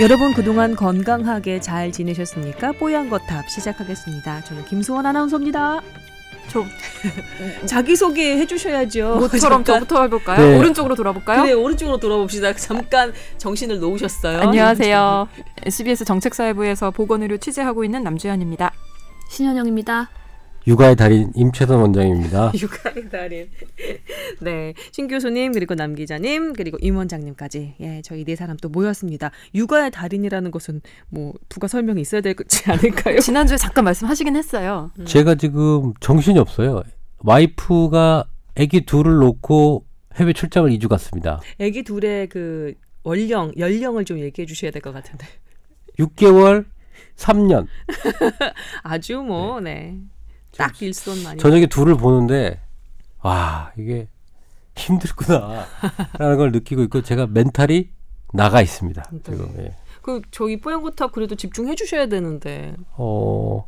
여러분 그동안 건강하게 잘 지내셨습니까? 뽀얀 거탑 시작하겠습니다. 저는 김수원 아나운서입니다. 저 자기 소개 해주셔야죠. 모처럼 잠깐. 저부터 해볼까요? 네. 오른쪽으로 돌아볼까요? 그래 오른쪽으로 돌아봅시다. 잠깐 정신을 놓으셨어요. 안녕하세요. SBS 정책사회부에서 보건의료 취재하고 있는 남주현입니다. 신현영입니다. 육아의 달인 임채선 원장입니다. 육아의 달인. 네, 신 교수님 그리고 남 기자님 그리고 임 원장님까지 예 저희 네 사람 또 모였습니다. 육아의 달인이라는 것은 뭐 부가 설명이 있어야 되지 않을까요? 지난주에 잠깐 말씀하시긴 했어요. 제가 지금 정신이 없어요. 와이프가 아기 둘을 놓고 해외 출장을 2주 갔습니다. 아기 둘의 그 원령 연령을 좀 얘기해 주셔야 될 것 같은데 6개월, 3년. 아주 뭐 네. 딱 일손만이. 저녁에 둘을 보는데 와 이게 힘들구나라는 걸 느끼고 있고 제가 멘탈이 나가 있습니다. 지금 예. 그 저희 뽀얀거탑 그래도 집중해 주셔야 되는데. 어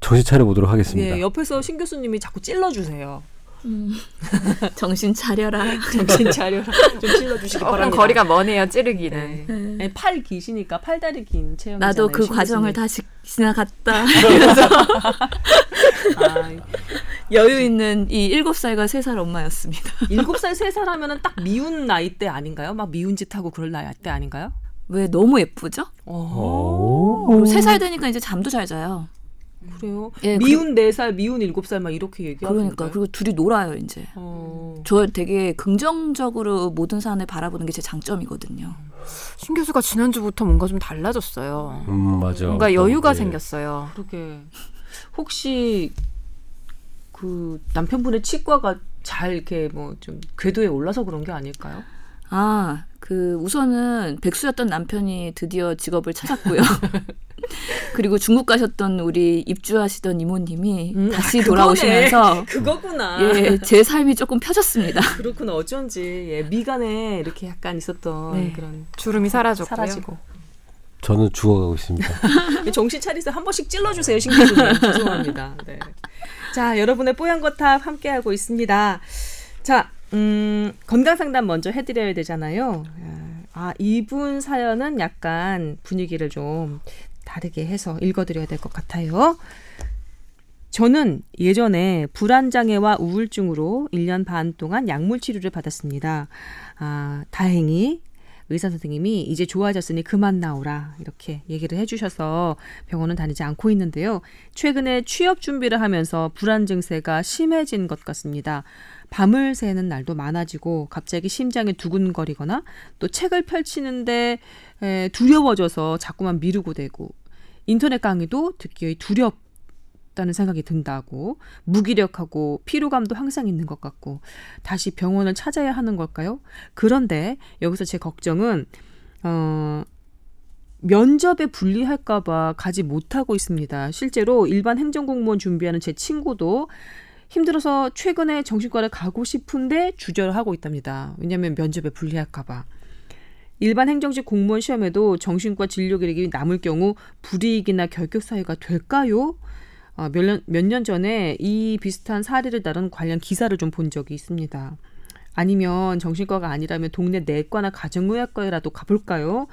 정신 차려 보도록 하겠습니다. 예, 옆에서 신 교수님이 자꾸 찔러 주세요. 음, 정신 차려라. 정신 차려라. 좀 찔러 주시기 조금 바랍니다. 거리가 머네요, 찌르기는. 네. 네, 팔 기시니까 팔다리 긴 체형. 나도 그 과정을 다 지- 지나갔다. 아, 여유 있는 이 일곱 살과 세 살 엄마였습니다. 일곱 살 세 살 하면은 딱 미운 나이 때 아닌가요? 막 미운 짓 하고 그럴 나이 때 아닌가요? 왜 너무 예쁘죠? 어. 오. 세살 되니까 이제 잠도 잘 자요. 그래요? 예, 미운 네 살, 미운 일곱 살 막 이렇게 얘기하는 그러니까 그리고 둘이 놀아요 이제. 어. 저 되게 긍정적으로 모든 사안을 바라보는 게 제 장점이거든요. 신 교수가 지난주부터 뭔가 좀 달라졌어요. 음 맞아. 뭔가 여유가 예. 생겼어요. 그러게 혹시 그 남편분의 치과가 잘 이렇게 뭐 좀 궤도에 올라서 그런 게 아닐까요? 아, 그 우선은 백수였던 남편이 드디어 직업을 찾았고요. 그리고 중국 가셨던 우리 입주하시던 이모님이 음, 다시 아, 돌아오시면서 그거구나. 예, 제 삶이 조금 펴졌습니다. 그렇구나. 어쩐지 예, 미간에 이렇게 약간 있었던 네. 그런 주름이 사라졌고요. 사라지고 저는 죽어가고 있습니다. 정신 차리세요. 한 번씩 찔러주세요, 신교수님. 죄송합니다. 네. 자, 여러분의 뽀얀 거탑 함께하고 있습니다. 자, 음, 건강 상담 먼저 해드려야 되잖아요. 아, 이분 사연은 약간 분위기를 좀 다르게 해서 읽어드려야 될 것 같아요. 저는 예전에 불안장애와 우울증으로 1년 반 동안 약물 치료를 받았습니다. 아, 다행히 의사 선생님이 이제 좋아졌으니 그만 나오라 이렇게 얘기를 해주셔서 병원은 다니지 않고 있는데요. 최근에 취업 준비를 하면서 불안 증세가 심해진 것 같습니다. 밤을 새는 날도 많아지고 갑자기 심장이 두근거리거나 또 책을 펼치는데 에, 두려워져서 자꾸만 미루고 되고 인터넷 강의도 듣기에 두렵다는 생각이 든다고 무기력하고 피로감도 항상 있는 것 같고 다시 병원을 찾아야 하는 걸까요? 그런데 여기서 제 걱정은 어 면접에 불리할까봐 가지 못하고 있습니다. 실제로 일반 행정공무원 준비하는 제 친구도 힘들어서 최근에 정신과를 가고 싶은데 주저를 하고 있답니다. 왜냐하면 면접에 불리할까봐. 일반 행정직 공무원 시험에도 정신과 진료 기록이 남을 경우 불이익이나 결격 사유가 될까요? 어, 몇 년, 몇 년 전에 이 비슷한 사례를 다룬 관련 기사를 좀 본 적이 있습니다. 아니면 정신과가 아니라면 동네 내과나 가정의학과에라도 가볼까요?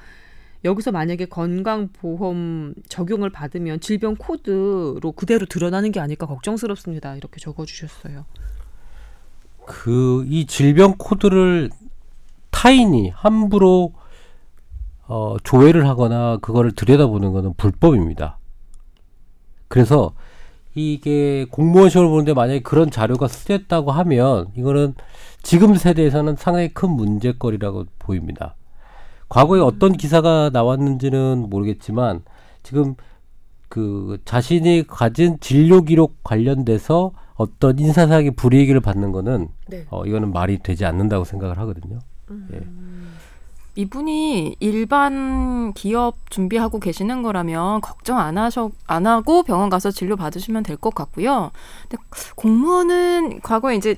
여기서 만약에 건강보험 적용을 받으면 질병 코드로 그대로 드러나는 게 아닐까 걱정스럽습니다. 이렇게 적어주셨어요. 그 이 질병 코드를 타인이 함부로 어, 조회를 하거나 그거를 들여다보는 것은 불법입니다. 그래서 이게 공무원 시험을 보는데 만약에 그런 자료가 쓰였다고 하면 이거는 지금 세대에서는 상당히 큰 문제거리라고 보입니다. 과거에 어떤 기사가 나왔는지는 모르겠지만 지금 그 자신이 가진 진료 기록 관련돼서 어떤 인사상의 불이익을 받는 거는 네. 어, 이거는 말이 되지 않는다고 생각을 하거든요. 예. 이분이 일반 기업 준비하고 계시는 거라면 걱정 안 하셔 안 하고 병원 가서 진료 받으시면 될 것 같고요. 근데 공무원은 과거에 이제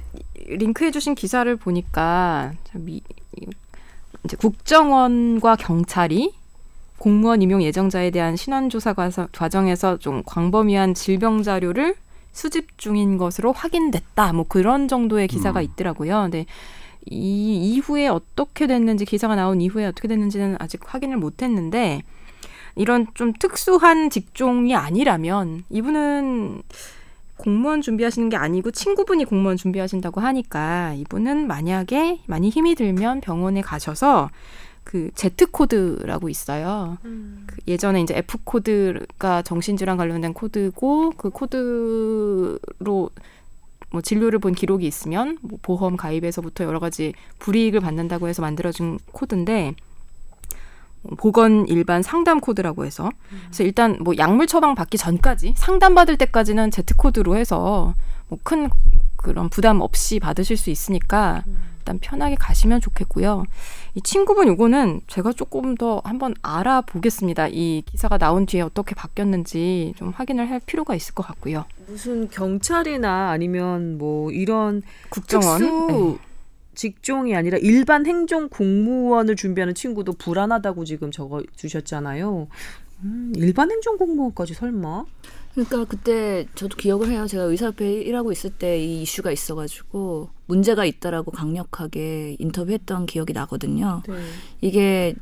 링크해 주신 기사를 보니까 참 미, 이제 국정원과 경찰이 공무원 임용 예정자에 대한 신원 조사 과서- 과정에서 좀 광범위한 질병 자료를 수집 중인 것으로 확인됐다. 뭐 그런 정도의 기사가 음. 있더라고요. 근데 이 이후에 어떻게 됐는지 기사가 나온 이후에 어떻게 됐는지는 아직 확인을 못 했는데 이런 좀 특수한 직종이 아니라면 이분은 공무원 준비하시는 게 아니고 친구분이 공무원 준비하신다고 하니까 이분은 만약에 많이 힘이 들면 병원에 가셔서 그 Z 코드라고 있어요. 그 예전에 이제 F 코드가 정신질환 관련된 코드고 그 코드로 뭐 진료를 본 기록이 있으면 뭐 보험 가입에서부터 여러 가지 불이익을 받는다고 해서 만들어진 코드인데 보건 일반 상담 코드라고 해서 그래서 일단 뭐 약물 처방 받기 전까지 상담 받을 때까지는 Z 코드로 해서 뭐 큰 그런 부담 없이 받으실 수 있으니까 일단 편하게 가시면 좋겠고요. 이 친구분 요거는 제가 조금 더 한번 알아보겠습니다. 이 기사가 나온 뒤에 어떻게 바뀌었는지 좀 확인을 할 필요가 있을 것 같고요. 무슨 경찰이나 아니면 뭐 이런 국정원 특수 네. 직종이 아니라 일반 행정 공무원을 준비하는 친구도 불안하다고 지금 적어 주셨잖아요. 음, 일반 행정 공무원까지 설마? 그러니까 그때 저도 기억을 해요. 제가 의사협회 일하고 있을 때 이 이슈가 있어가지고 문제가 있다라고 강력하게 인터뷰했던 기억이 나거든요. 네. 이게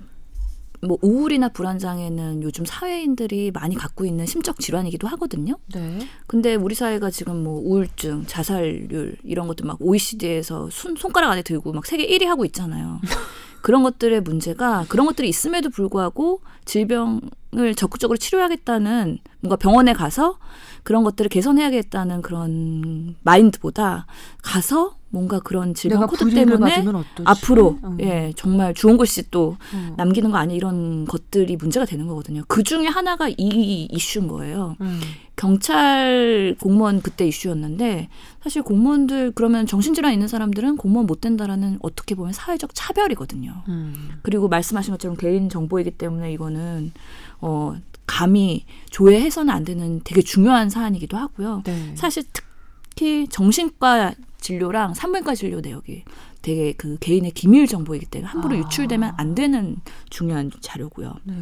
뭐 우울이나 불안 장애는 요즘 사회인들이 많이 갖고 있는 심적 질환이기도 하거든요. 네. 근데 우리 사회가 지금 뭐 우울증, 자살률 이런 것들 막 OECD에서 손, 손가락 안에 들고 막 세계 1위 하고 있잖아요. 그런 것들의 문제가 그런 것들이 있음에도 불구하고 질병을 적극적으로 치료하겠다는 뭔가 병원에 가서 그런 것들을 개선해야겠다는 그런 마인드보다 가서 뭔가 그런 질병 코드 때문에? 앞으로 어. 예 정말 좋은 글씨 또 어. 남기는 거 아니야 이런 것들이 문제가 되는 거거든요. 그 중에 하나가 이 이슈인 거예요. 음. 경찰 공무원 그때 이슈였는데 사실 공무원들 그러면 정신질환 있는 사람들은 공무원 못 된다라는 어떻게 보면 사회적 차별이거든요. 음. 그리고 말씀하신 것처럼 개인 정보이기 때문에 이거는 어 감히 조회해서는 안 되는 되게 중요한 사안이기도 하고요. 네. 사실 특 히 정신과 진료랑 산부인과 진료 내역이 되게 그 개인의 기밀 정보이기 때문에 함부로 아. 유출되면 안 되는 중요한 자료고요. 네.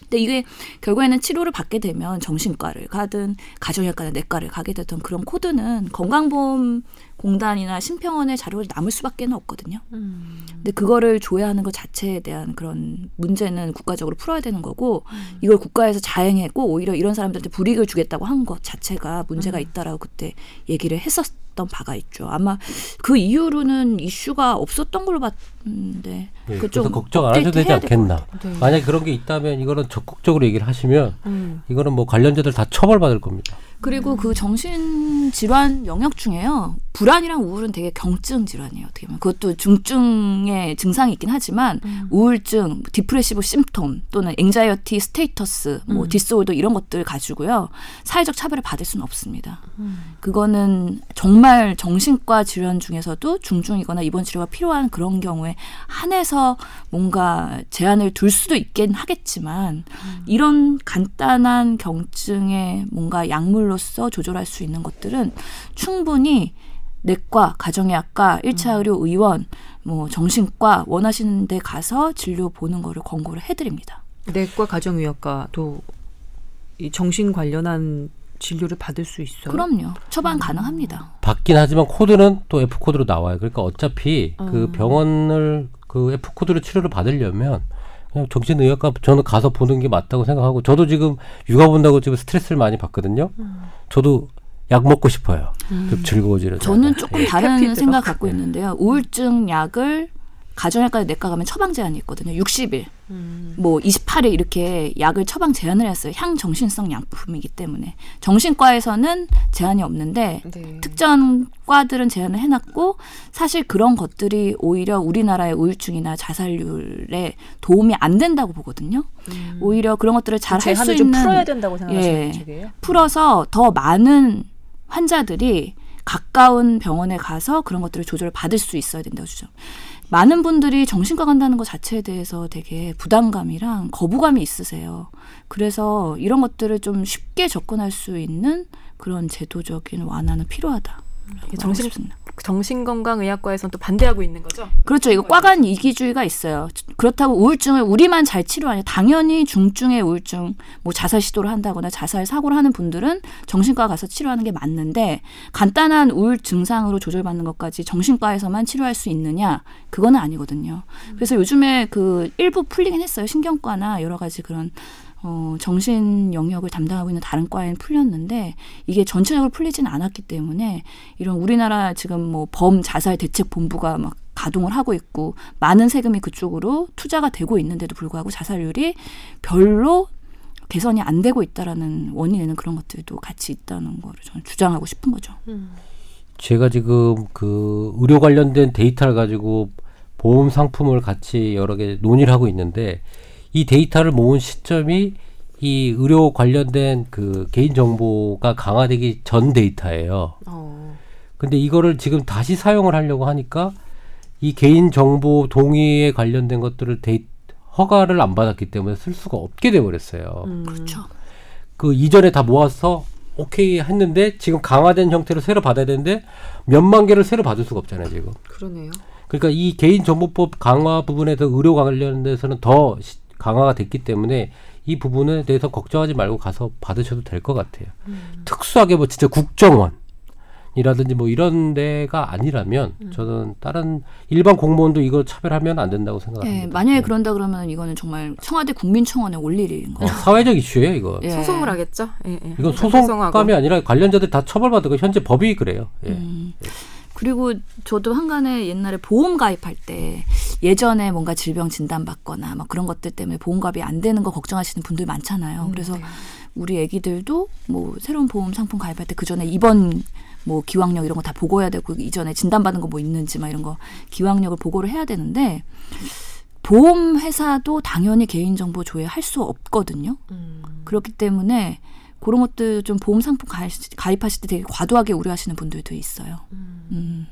근데 이게 결국에는 치료를 받게 되면 정신과를 가든 가정의학과나 내과를 가게 되던 그런 코드는 건강보험 공단이나 심평원의 자료가 남을 수밖에 없거든요. 음. 근데 그거를 조회하는 것 자체에 대한 그런 문제는 국가적으로 풀어야 되는 거고 음. 이걸 국가에서 자행했고 오히려 이런 사람들한테 불이익을 주겠다고 한 것 자체가 문제가 음. 있다라고 그때 얘기를 했었던 바가 있죠. 아마 그 이후로는 이슈가 없었던 걸로 봤는데 예, 그 그래서 좀 걱정 안 하셔도 되지 않겠나. 네. 만약에 그런 게 있다면 이거는 적극적으로 얘기를 하시면 음. 이거는 뭐 관련자들 다 처벌받을 겁니다. 그리고 그 정신 질환 영역 중에요. 불안이랑 우울은 되게 경증 질환이에요. 어떻게 보면 그것도 중증의 증상이 있긴 하지만 음. 우울증, depressive symptom 또는 anxiety status, 뭐 음. disorder 이런 것들 가지고요. 사회적 차별을 받을 수는 없습니다. 음. 그거는 정말 정신과 질환 중에서도 중증이거나 입원 치료가 필요한 그런 경우에 한해서 뭔가 제한을 둘 수도 있긴 하겠지만 이런 간단한 경증에 뭔가 약물로 서 조절할 수 있는 것들은 충분히 내과, 가정의학과, 일차 의료 의원, 뭐 정신과 원하시는 데 가서 진료 보는 거를 권고를 해드립니다. 내과 가정의학과도 이 정신 관련한 진료를 받을 수 있어요. 그럼요. 처방 가능합니다. 받긴 하지만 코드는 또 F 코드로 나와요. 그러니까 어차피 그 어. 병원을 그 F 코드로 치료를 받으려면 그냥 정신의학과 저는 가서 보는 게 맞다고 생각하고 저도 지금 육아 본다고 지금 스트레스를 많이 받거든요. 저도 약 먹고 싶어요. 좀 즐거워지는. 저는 조금 다른 해피드로. 생각 갖고 있는데요. 우울증 약을 가정의학과 내과 가면 처방 제한이 있거든요. 60일, 음. 뭐 28일 이렇게 약을 처방 제한을 했어요. 향정신성 약품이기 때문에 정신과에서는 제한이 없는데 네. 특정 과들은 제한을 해놨고 사실 그런 것들이 오히려 우리나라의 우울증이나 자살률에 도움이 안 된다고 보거든요. 음. 오히려 그런 것들을 잘 할 수 있는 풀어야 된다고 생각하시는 예. 책이에요? 풀어서 더 많은 환자들이 가까운 병원에 가서 그런 것들을 조절을 받을 수 있어야 된다고 주죠. 많은 분들이 정신과 간다는 것 자체에 대해서 되게 부담감이랑 거부감이 있으세요. 그래서 이런 것들을 좀 쉽게 접근할 수 있는 그런 제도적인 완화는 필요하다. 정신. 정신건강의학과에서는 또 반대하고 있는 거죠. 그렇죠. 이거 과간 이기주의가 있어요. 그렇다고 우울증을 우리만 잘 치료하냐? 당연히 중증의 우울증, 뭐 자살 시도를 한다거나 자살 사고를 하는 분들은 정신과 가서 치료하는 게 맞는데 간단한 우울 증상으로 조절받는 것까지 정신과에서만 치료할 수 있느냐? 그거는 아니거든요. 그래서 요즘에 그 일부 풀리긴 했어요. 신경과나 여러 가지 그런 어, 정신 영역을 담당하고 있는 다른 과에는 풀렸는데 이게 전체적으로 풀리지는 않았기 때문에 이런 우리나라 지금 뭐 범 자살 대책 본부가 막 가동을 하고 있고 많은 세금이 그쪽으로 투자가 되고 있는데도 불구하고 자살률이 별로 개선이 안 되고 있다라는 원인에는 그런 것들도 같이 있다는 거를 저는 주장하고 싶은 거죠. 제가 지금 그 의료 관련된 데이터를 가지고 보험 상품을 같이 여러 개 논의를 하고 있는데 이 데이터를 모은 시점이 이 의료 관련된 그 개인 정보가 강화되기 전 데이터예요. 어. 근데 이거를 지금 다시 사용을 하려고 하니까 이 개인 정보 동의에 관련된 것들을 데이, 허가를 안 받았기 때문에 쓸 수가 없게 돼 버렸어요. 음. 그렇죠. 그 이전에 다 모아서 오케이 했는데 지금 강화된 형태로 새로 받아야 되는데 몇만 개를 새로 받을 수가 없잖아요, 지금. 그러네요. 그러니까 이 개인정보법 강화 부분에서 의료 관련돼서는 더 시- 강화가 됐기 때문에 이 부분에 대해서 걱정하지 말고 가서 받으셔도 될 것 같아요. 특수하게 뭐 진짜 국정원 이라든지 뭐 이런 데가 아니라면 저는 다른 일반 공무원도 이거 차별하면 안 된다고 생각합니다. 예, 만약에 네. 그런다 그러면 이거는 정말 청와대 국민청원에 올 일인 어, 거죠. 사회적 이슈예요, 이거. 예. 소송을 하겠죠. 예, 예. 이건. 소송감이 아니라 관련자들 다 처벌받고 현재 법이 그래요. 예. 음. 그리고 저도 한간에 옛날에 보험 가입할 때 예전에 뭔가 질병 진단 받거나 막 그런 것들 때문에 보험 가입이 안 되는 거 걱정하시는 분들 많잖아요. 그래서 우리 애기들도 뭐 새로운 보험 상품 가입할 때 그 전에 입원 뭐 기왕력 이런 거 다 보고해야 되고 이전에 진단받은 거 뭐 있는지 막 이런 거 기왕력을 보고를 해야 되는데 보험 회사도 당연히 개인 정보 조회할 수 없거든요. 음. 그렇기 때문에 그런 것들 좀 보험 상품 가입, 가입 하실 때 되게 과도하게 우려하시는 분들도 있어요. 음.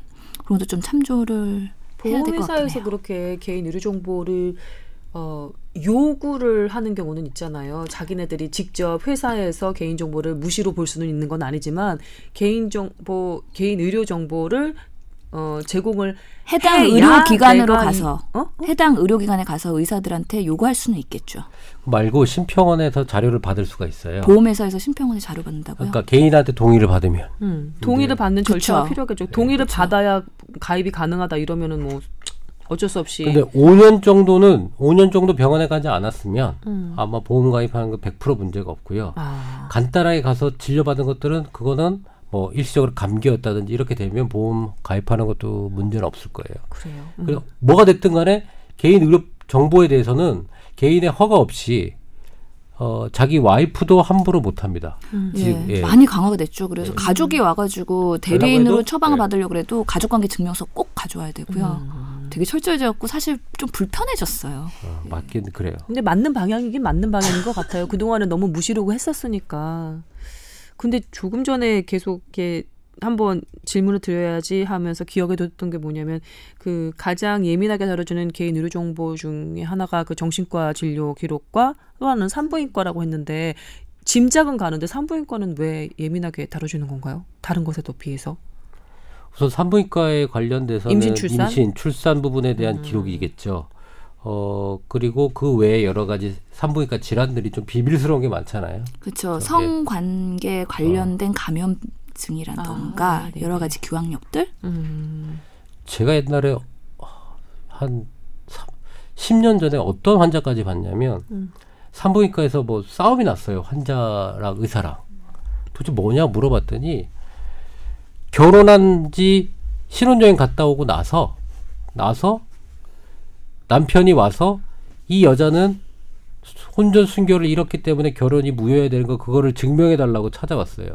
그런 것도 좀 참조를 해야 될 것 같긴 보험회사에서. 그렇게 개인 의료 정보를 어, 요구를 하는 경우는 있잖아요. 자기네들이 직접 회사에서 개인 정보를 무시로 볼 수는 있는 건 아니지만 개인 정보, 개인 의료 정보를 어, 제공을 해당 의료기관으로 이- 가서 어? 해당 의료기관에 가서 의사들한테 요구할 수는 있겠죠. 말고 심평원에서 자료를 받을 수가 있어요. 보험회사에서 심평원에 자료 받는다고요? 그러니까 개인한테 동의를 받으면 음, 동의를 받는. 절차가 필요하겠죠. 동의를 그쵸. 받아야 가입이 가능하다 이러면은 뭐 어쩔 수 없이 근데 5년 정도는 5년 정도 병원에 가지 않았으면 음. 아마 보험 가입하는 거 100% 문제가 없고요. 아, 간단하게 가서 진료받은 것들은 그거는 뭐 일시적으로 감기였다든지 이렇게 되면 보험 가입하는 것도 문제는 없을 거예요. 그래요. 음. 그래서 뭐가 됐든 간에 개인 의료 정보에 대해서는 개인의 허가 없이 어, 자기 와이프도 함부로 못 합니다. 음. 예, 지금, 예. 많이 강화가 됐죠. 그래서 가족이 와가지고 대리인으로? 처방을 네. 받으려고 해도 가족관계 증명서 꼭 가져와야 되고요. 음. 되게 철저해졌고 사실 좀 불편해졌어요. 어, 맞긴 그래요. 근데 맞는 방향이긴 맞는 방향인 것 같아요. 그동안은 너무 무시르고 했었으니까. 근데 조금 전에 계속 이렇게 한번 질문을 드려야지 하면서 기억에 뒀던 게 뭐냐면 그 가장 예민하게 다뤄주는 개인 의료 정보 중에 하나가 그 정신과 진료 기록과 또 하나는 산부인과라고 했는데 짐작은 가는데 산부인과는 왜 예민하게 다뤄주는 건가요? 다른 것에도 비해서? 우선 산부인과에 관련돼서는 임신, 출산? 임신, 출산 부분에 대한 음. 기록이겠죠. 어 그리고 그 외에 여러 가지 산부인과 질환들이 좀 비밀스러운 게 많잖아요. 그렇죠. 네. 성관계 관련된 감염증이라던가 아, 네네. 여러 가지 규항력들. 음. 제가 옛날에 한 10년 전에 어떤 환자까지 봤냐면 음. 산부인과에서 뭐 싸움이 났어요. 환자랑 의사랑. 도대체 뭐냐 물어봤더니 결혼한 지 신혼여행 갔다 오고 나서 나서 남편이 와서 이 여자는 혼전 순결을 잃었기 때문에 결혼이 무효해야 되는 거 그거를 증명해 달라고 찾아왔어요.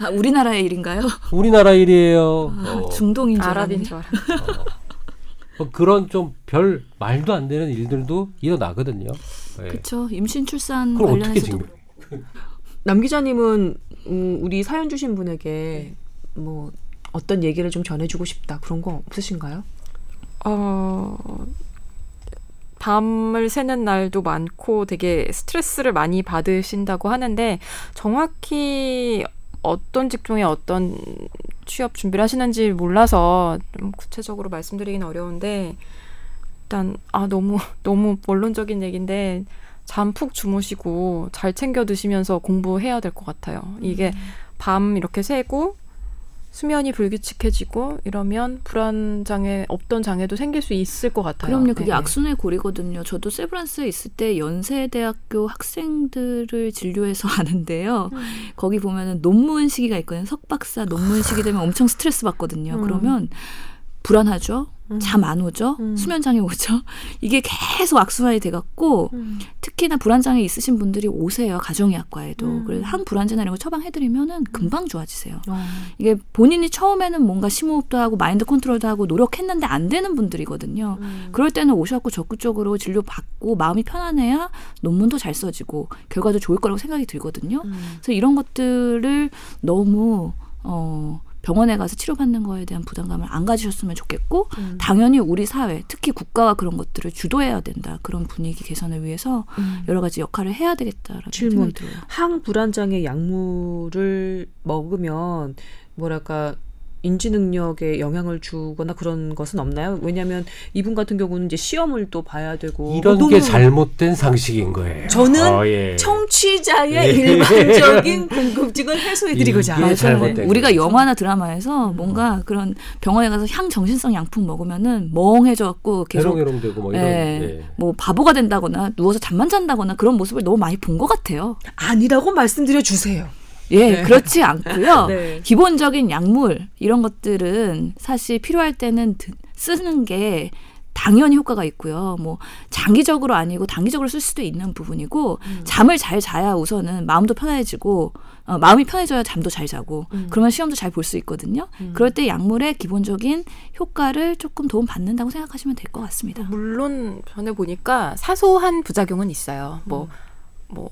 아, 우리나라의 일인가요? 우리나라 일이에요. 아, 어. 중동인 줄 아랍인 알았네. 줄 알아. 뭐 그런 좀 별 말도 안 되는 일들도 일어나거든요. 네. 그렇죠. 임신 출산 관련해서도? 남 기자님은 음, 우리 사연 주신 분에게 뭐 어떤 얘기를 좀 전해주고 싶다 그런 거 없으신가요? 어, 밤을 새는 날도 많고 되게 스트레스를 많이 받으신다고 하는데 정확히 어떤 직종에 어떤 취업 준비를 하시는지 몰라서 좀 구체적으로 말씀드리긴 어려운데 일단 아 너무 너무 원론적인 얘기인데 잠 푹 주무시고 잘 챙겨 드시면서 공부해야 될 것 같아요. 이게 밤 이렇게 새고 수면이 불규칙해지고 이러면 불안 장애 없던 장애도 생길 수 있을 것 같아요. 그럼요. 그게 네. 악순환의 고리거든요. 저도 세브란스에 있을 때 연세대학교 학생들을 진료해서 아는데요. 거기 보면은 논문 시기가 있거든요. 석박사 논문 시기 되면 엄청 스트레스 받거든요. 음. 그러면 불안하죠. 음. 잠안 오죠. 음. 수면 장애 오죠. 이게 계속 악순환이 돼갖고 음. 특히나 불안 장애 있으신 분들이 오세요. 가정의학과에도. 음. 그래서 항 불안 제나 이런 거 처방해드리면은 금방 좋아지세요. 어. 이게 본인이 처음에는 뭔가 심호흡도 하고 마인드 컨트롤도 하고 노력했는데 안 되는 분들이거든요. 음. 그럴 때는 오셔갖고 적극적으로 진료 받고 마음이 편안해야 논문도 잘 써지고 결과도 좋을 거라고 생각이 들거든요. 음. 그래서 이런 것들을 너무 어 병원에 가서 치료받는 거에 대한 부담감을 안 가지셨으면 좋겠고 음. 당연히 우리 사회 특히 국가가 그런 것들을 주도해야 된다 그런 분위기 개선을 위해서 음. 여러 가지 역할을 해야 되겠다라는 질문. 생각이 들어요. 항 불안장애 약물을 먹으면 뭐랄까 인지 능력에 영향을 주거나 그런 것은 없나요? 왜냐하면 이분 같은 경우는 이제 시험을 또 봐야 되고 이런 게 잘못된 상식인 거예요. 저는 어, 예. 청취자의 예. 일반적인 궁금증을 해소해드리고자 잘못된 네. 우리가. 영화나 드라마에서 뭔가 그런 병원에 가서 향 정신성 약품 먹으면은 멍해져갖고 계속 해롱해롱되고 뭐 이런. 예, 예. 뭐 바보가 된다거나 누워서 잠만 잔다거나 그런 모습을 너무 많이 본 것 같아요. 아니라고 말씀드려 주세요. 예, 네. 그렇지 않고요. 네. 기본적인 약물 이런 것들은 사실 필요할 때는 드- 쓰는 게 당연히 효과가 있고요. 뭐 장기적으로 아니고 단기적으로 쓸 수도 있는 부분이고 음. 잠을 잘 자야 우선은 마음도 편해지고 어, 마음이 편해져야 잠도 잘 자고 음. 그러면 시험도 잘 볼 수 있거든요. 음. 그럴 때 약물의 기본적인 효과를 조금 도움 받는다고 생각하시면 될 것 같습니다. 물론 전에 보니까 사소한 부작용은 있어요. 뭐뭐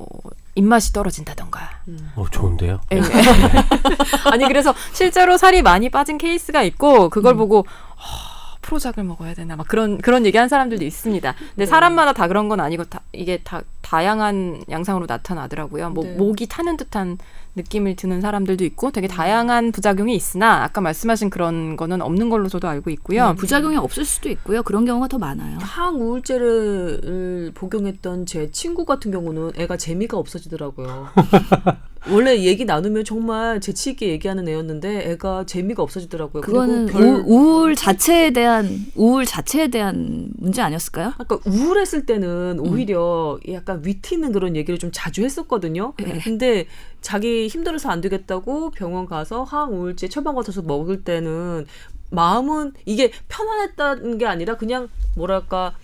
입맛이 떨어진다던가. 어, 좋은데요. 예. 아니 그래서 실제로 살이 많이 빠진 케이스가 있고 그걸 보고 아, 프로작을 먹어야 되나 막 그런 그런 얘기 한 사람들도 있습니다. 근데 사람마다 다 그런 건 아니고 다, 이게 다 다양한 양상으로 나타나더라고요. 뭐 네. 목이 타는 듯한 느낌을 드는 사람들도 있고 되게 다양한 부작용이 있으나 아까 말씀하신 그런 거는 없는 걸로 저도 알고 있고요. 부작용이 없을 수도 있고요. 그런 경우가 더 많아요. 항우울제를 복용했던 제 친구 같은 경우는 애가 재미가 없어지더라고요. 원래 얘기 나누면 정말 재치 있게 얘기하는 애였는데 애가 재미가 없어지더라고요. 그거는 별 우, 우울 자체에 대한 우울 자체에 대한 문제 아니었을까요? 아까 우울했을 때는 오히려 약간 위트있는 그런 얘기를 좀 자주 했었거든요. 네. 근데 자기 힘들어서 안 되겠다고 병원 가서 항 우울제 처방 받아서 먹을 때는 마음은 이게 편안했다는 게 아니라 그냥 뭐랄까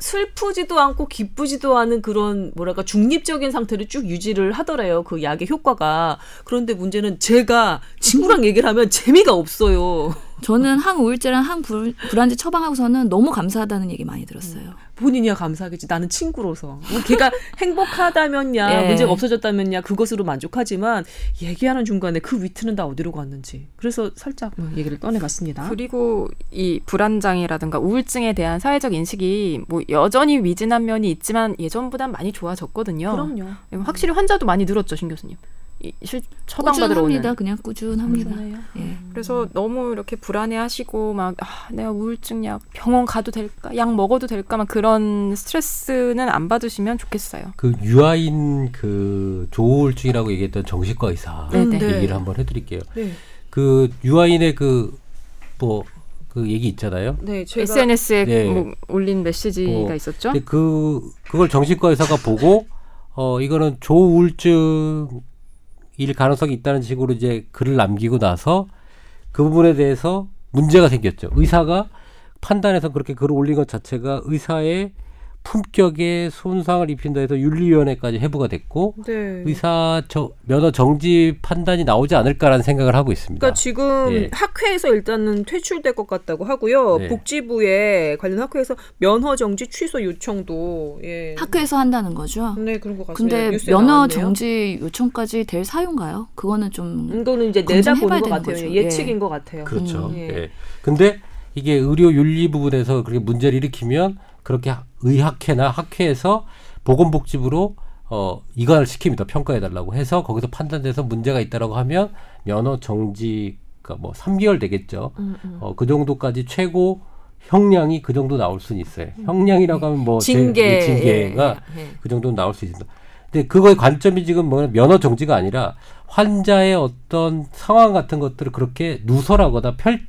슬프지도 않고 기쁘지도 않은 그런 뭐랄까 중립적인 상태를 쭉 유지를 하더래요. 그 약의 효과가. 그런데 문제는 제가 친구랑 얘기를 하면 재미가 없어요. 저는 항우울제랑 항불안제 처방하고서는 너무 감사하다는 얘기 많이 들었어요. 본인이야 감사하겠지. 나는 친구로서. 뭐 걔가 행복하다면야, 예. 문제가 없어졌다면야 그것으로 만족하지만 얘기하는 중간에 그 위트는 다 어디로 갔는지. 그래서 살짝 뭐 얘기를 꺼내봤습니다. 그리고 이 불안장애라든가 우울증에 대한 사회적 인식이 뭐 여전히 위진한 면이 있지만 예전보단 많이 좋아졌거든요. 그럼요. 확실히 환자도 많이 늘었죠, 신 교수님. 처방받으러. 오는. 그냥 꾸준합니다. 예. 그래서 너무 이렇게 불안해하시고 막 아, 내가 우울증 약 병원 가도 될까, 약 먹어도 될까, 막 그런 스트레스는 안 받으시면 좋겠어요. 그 유아인 그 조우울증이라고 얘기했던 정신과 의사 네, 네. 네. 얘기를 한번 해드릴게요. 네. 그 유아인의 그 뭐 그 얘기 있잖아요. 네, 제가 SNS에 네. 뭐 올린 메시지가 뭐, 있었죠. 그 그걸 정신과 의사가 보고 어 이거는 조우울증 일 가능성이 있다는 식으로 이제 글을 남기고 나서 그 부분에 대해서 문제가 생겼죠. 의사가 판단해서 그렇게 글을 올린 것 자체가 의사의 품격에 손상을 입힌다 해서 윤리위원회까지 해부가 됐고 네. 의사 저, 면허 정지 판단이 나오지 않을까라는 생각을 하고 있습니다. 그러니까 지금 예. 학회에서 일단은 퇴출될 것 같다고 하고요. 네. 복지부에 관련 학회에서 면허 정지 취소 요청도 예. 학교에서 한다는 거죠. 네 그런 것 같습니다. 근데 면허 나왔네요. 정지 요청까지 될 사유인가요? 그거는 좀 이거는 이제 내다보는 것 되는 같아요. 거죠. 예측인 예. 것 같아요. 그렇죠. 음, 예. 예. 근데 이게 의료 윤리 부분에서 그렇게 문제를 일으키면 그렇게 의학회나 학회에서 보건복지부로 어 이관을 시킵니다. 평가해 달라고 해서 거기서 판단돼서 문제가 있다라고 하면 면허 정지가 그러니까 뭐 3개월 되겠죠. 음, 음. 어, 그 정도까지 최고 형량이 그 정도 나올 수는 있어요. 형량이라고 하면 뭐 제- 음. 징계 징계가 예, 예. 그 정도는 나올 수 있습니다. 근데 그거의 관점이 지금 뭐 면허 정지가 아니라 환자의 어떤 상황 같은 것들을 그렇게 누설하거나 펼,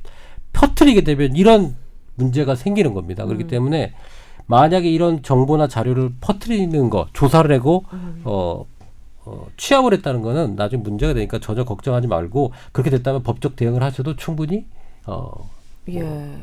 퍼뜨리게 되면 이런 문제가 생기는 겁니다. 음. 그렇기 때문에 만약에 이런 정보나 자료를 퍼뜨리는 거 조사를 하고 음. 어, 어, 취합을 했다는 거는 나중에 문제가 되니까 전혀 걱정하지 말고 그렇게 됐다면 법적 대응을 하셔도 충분히 어, 예.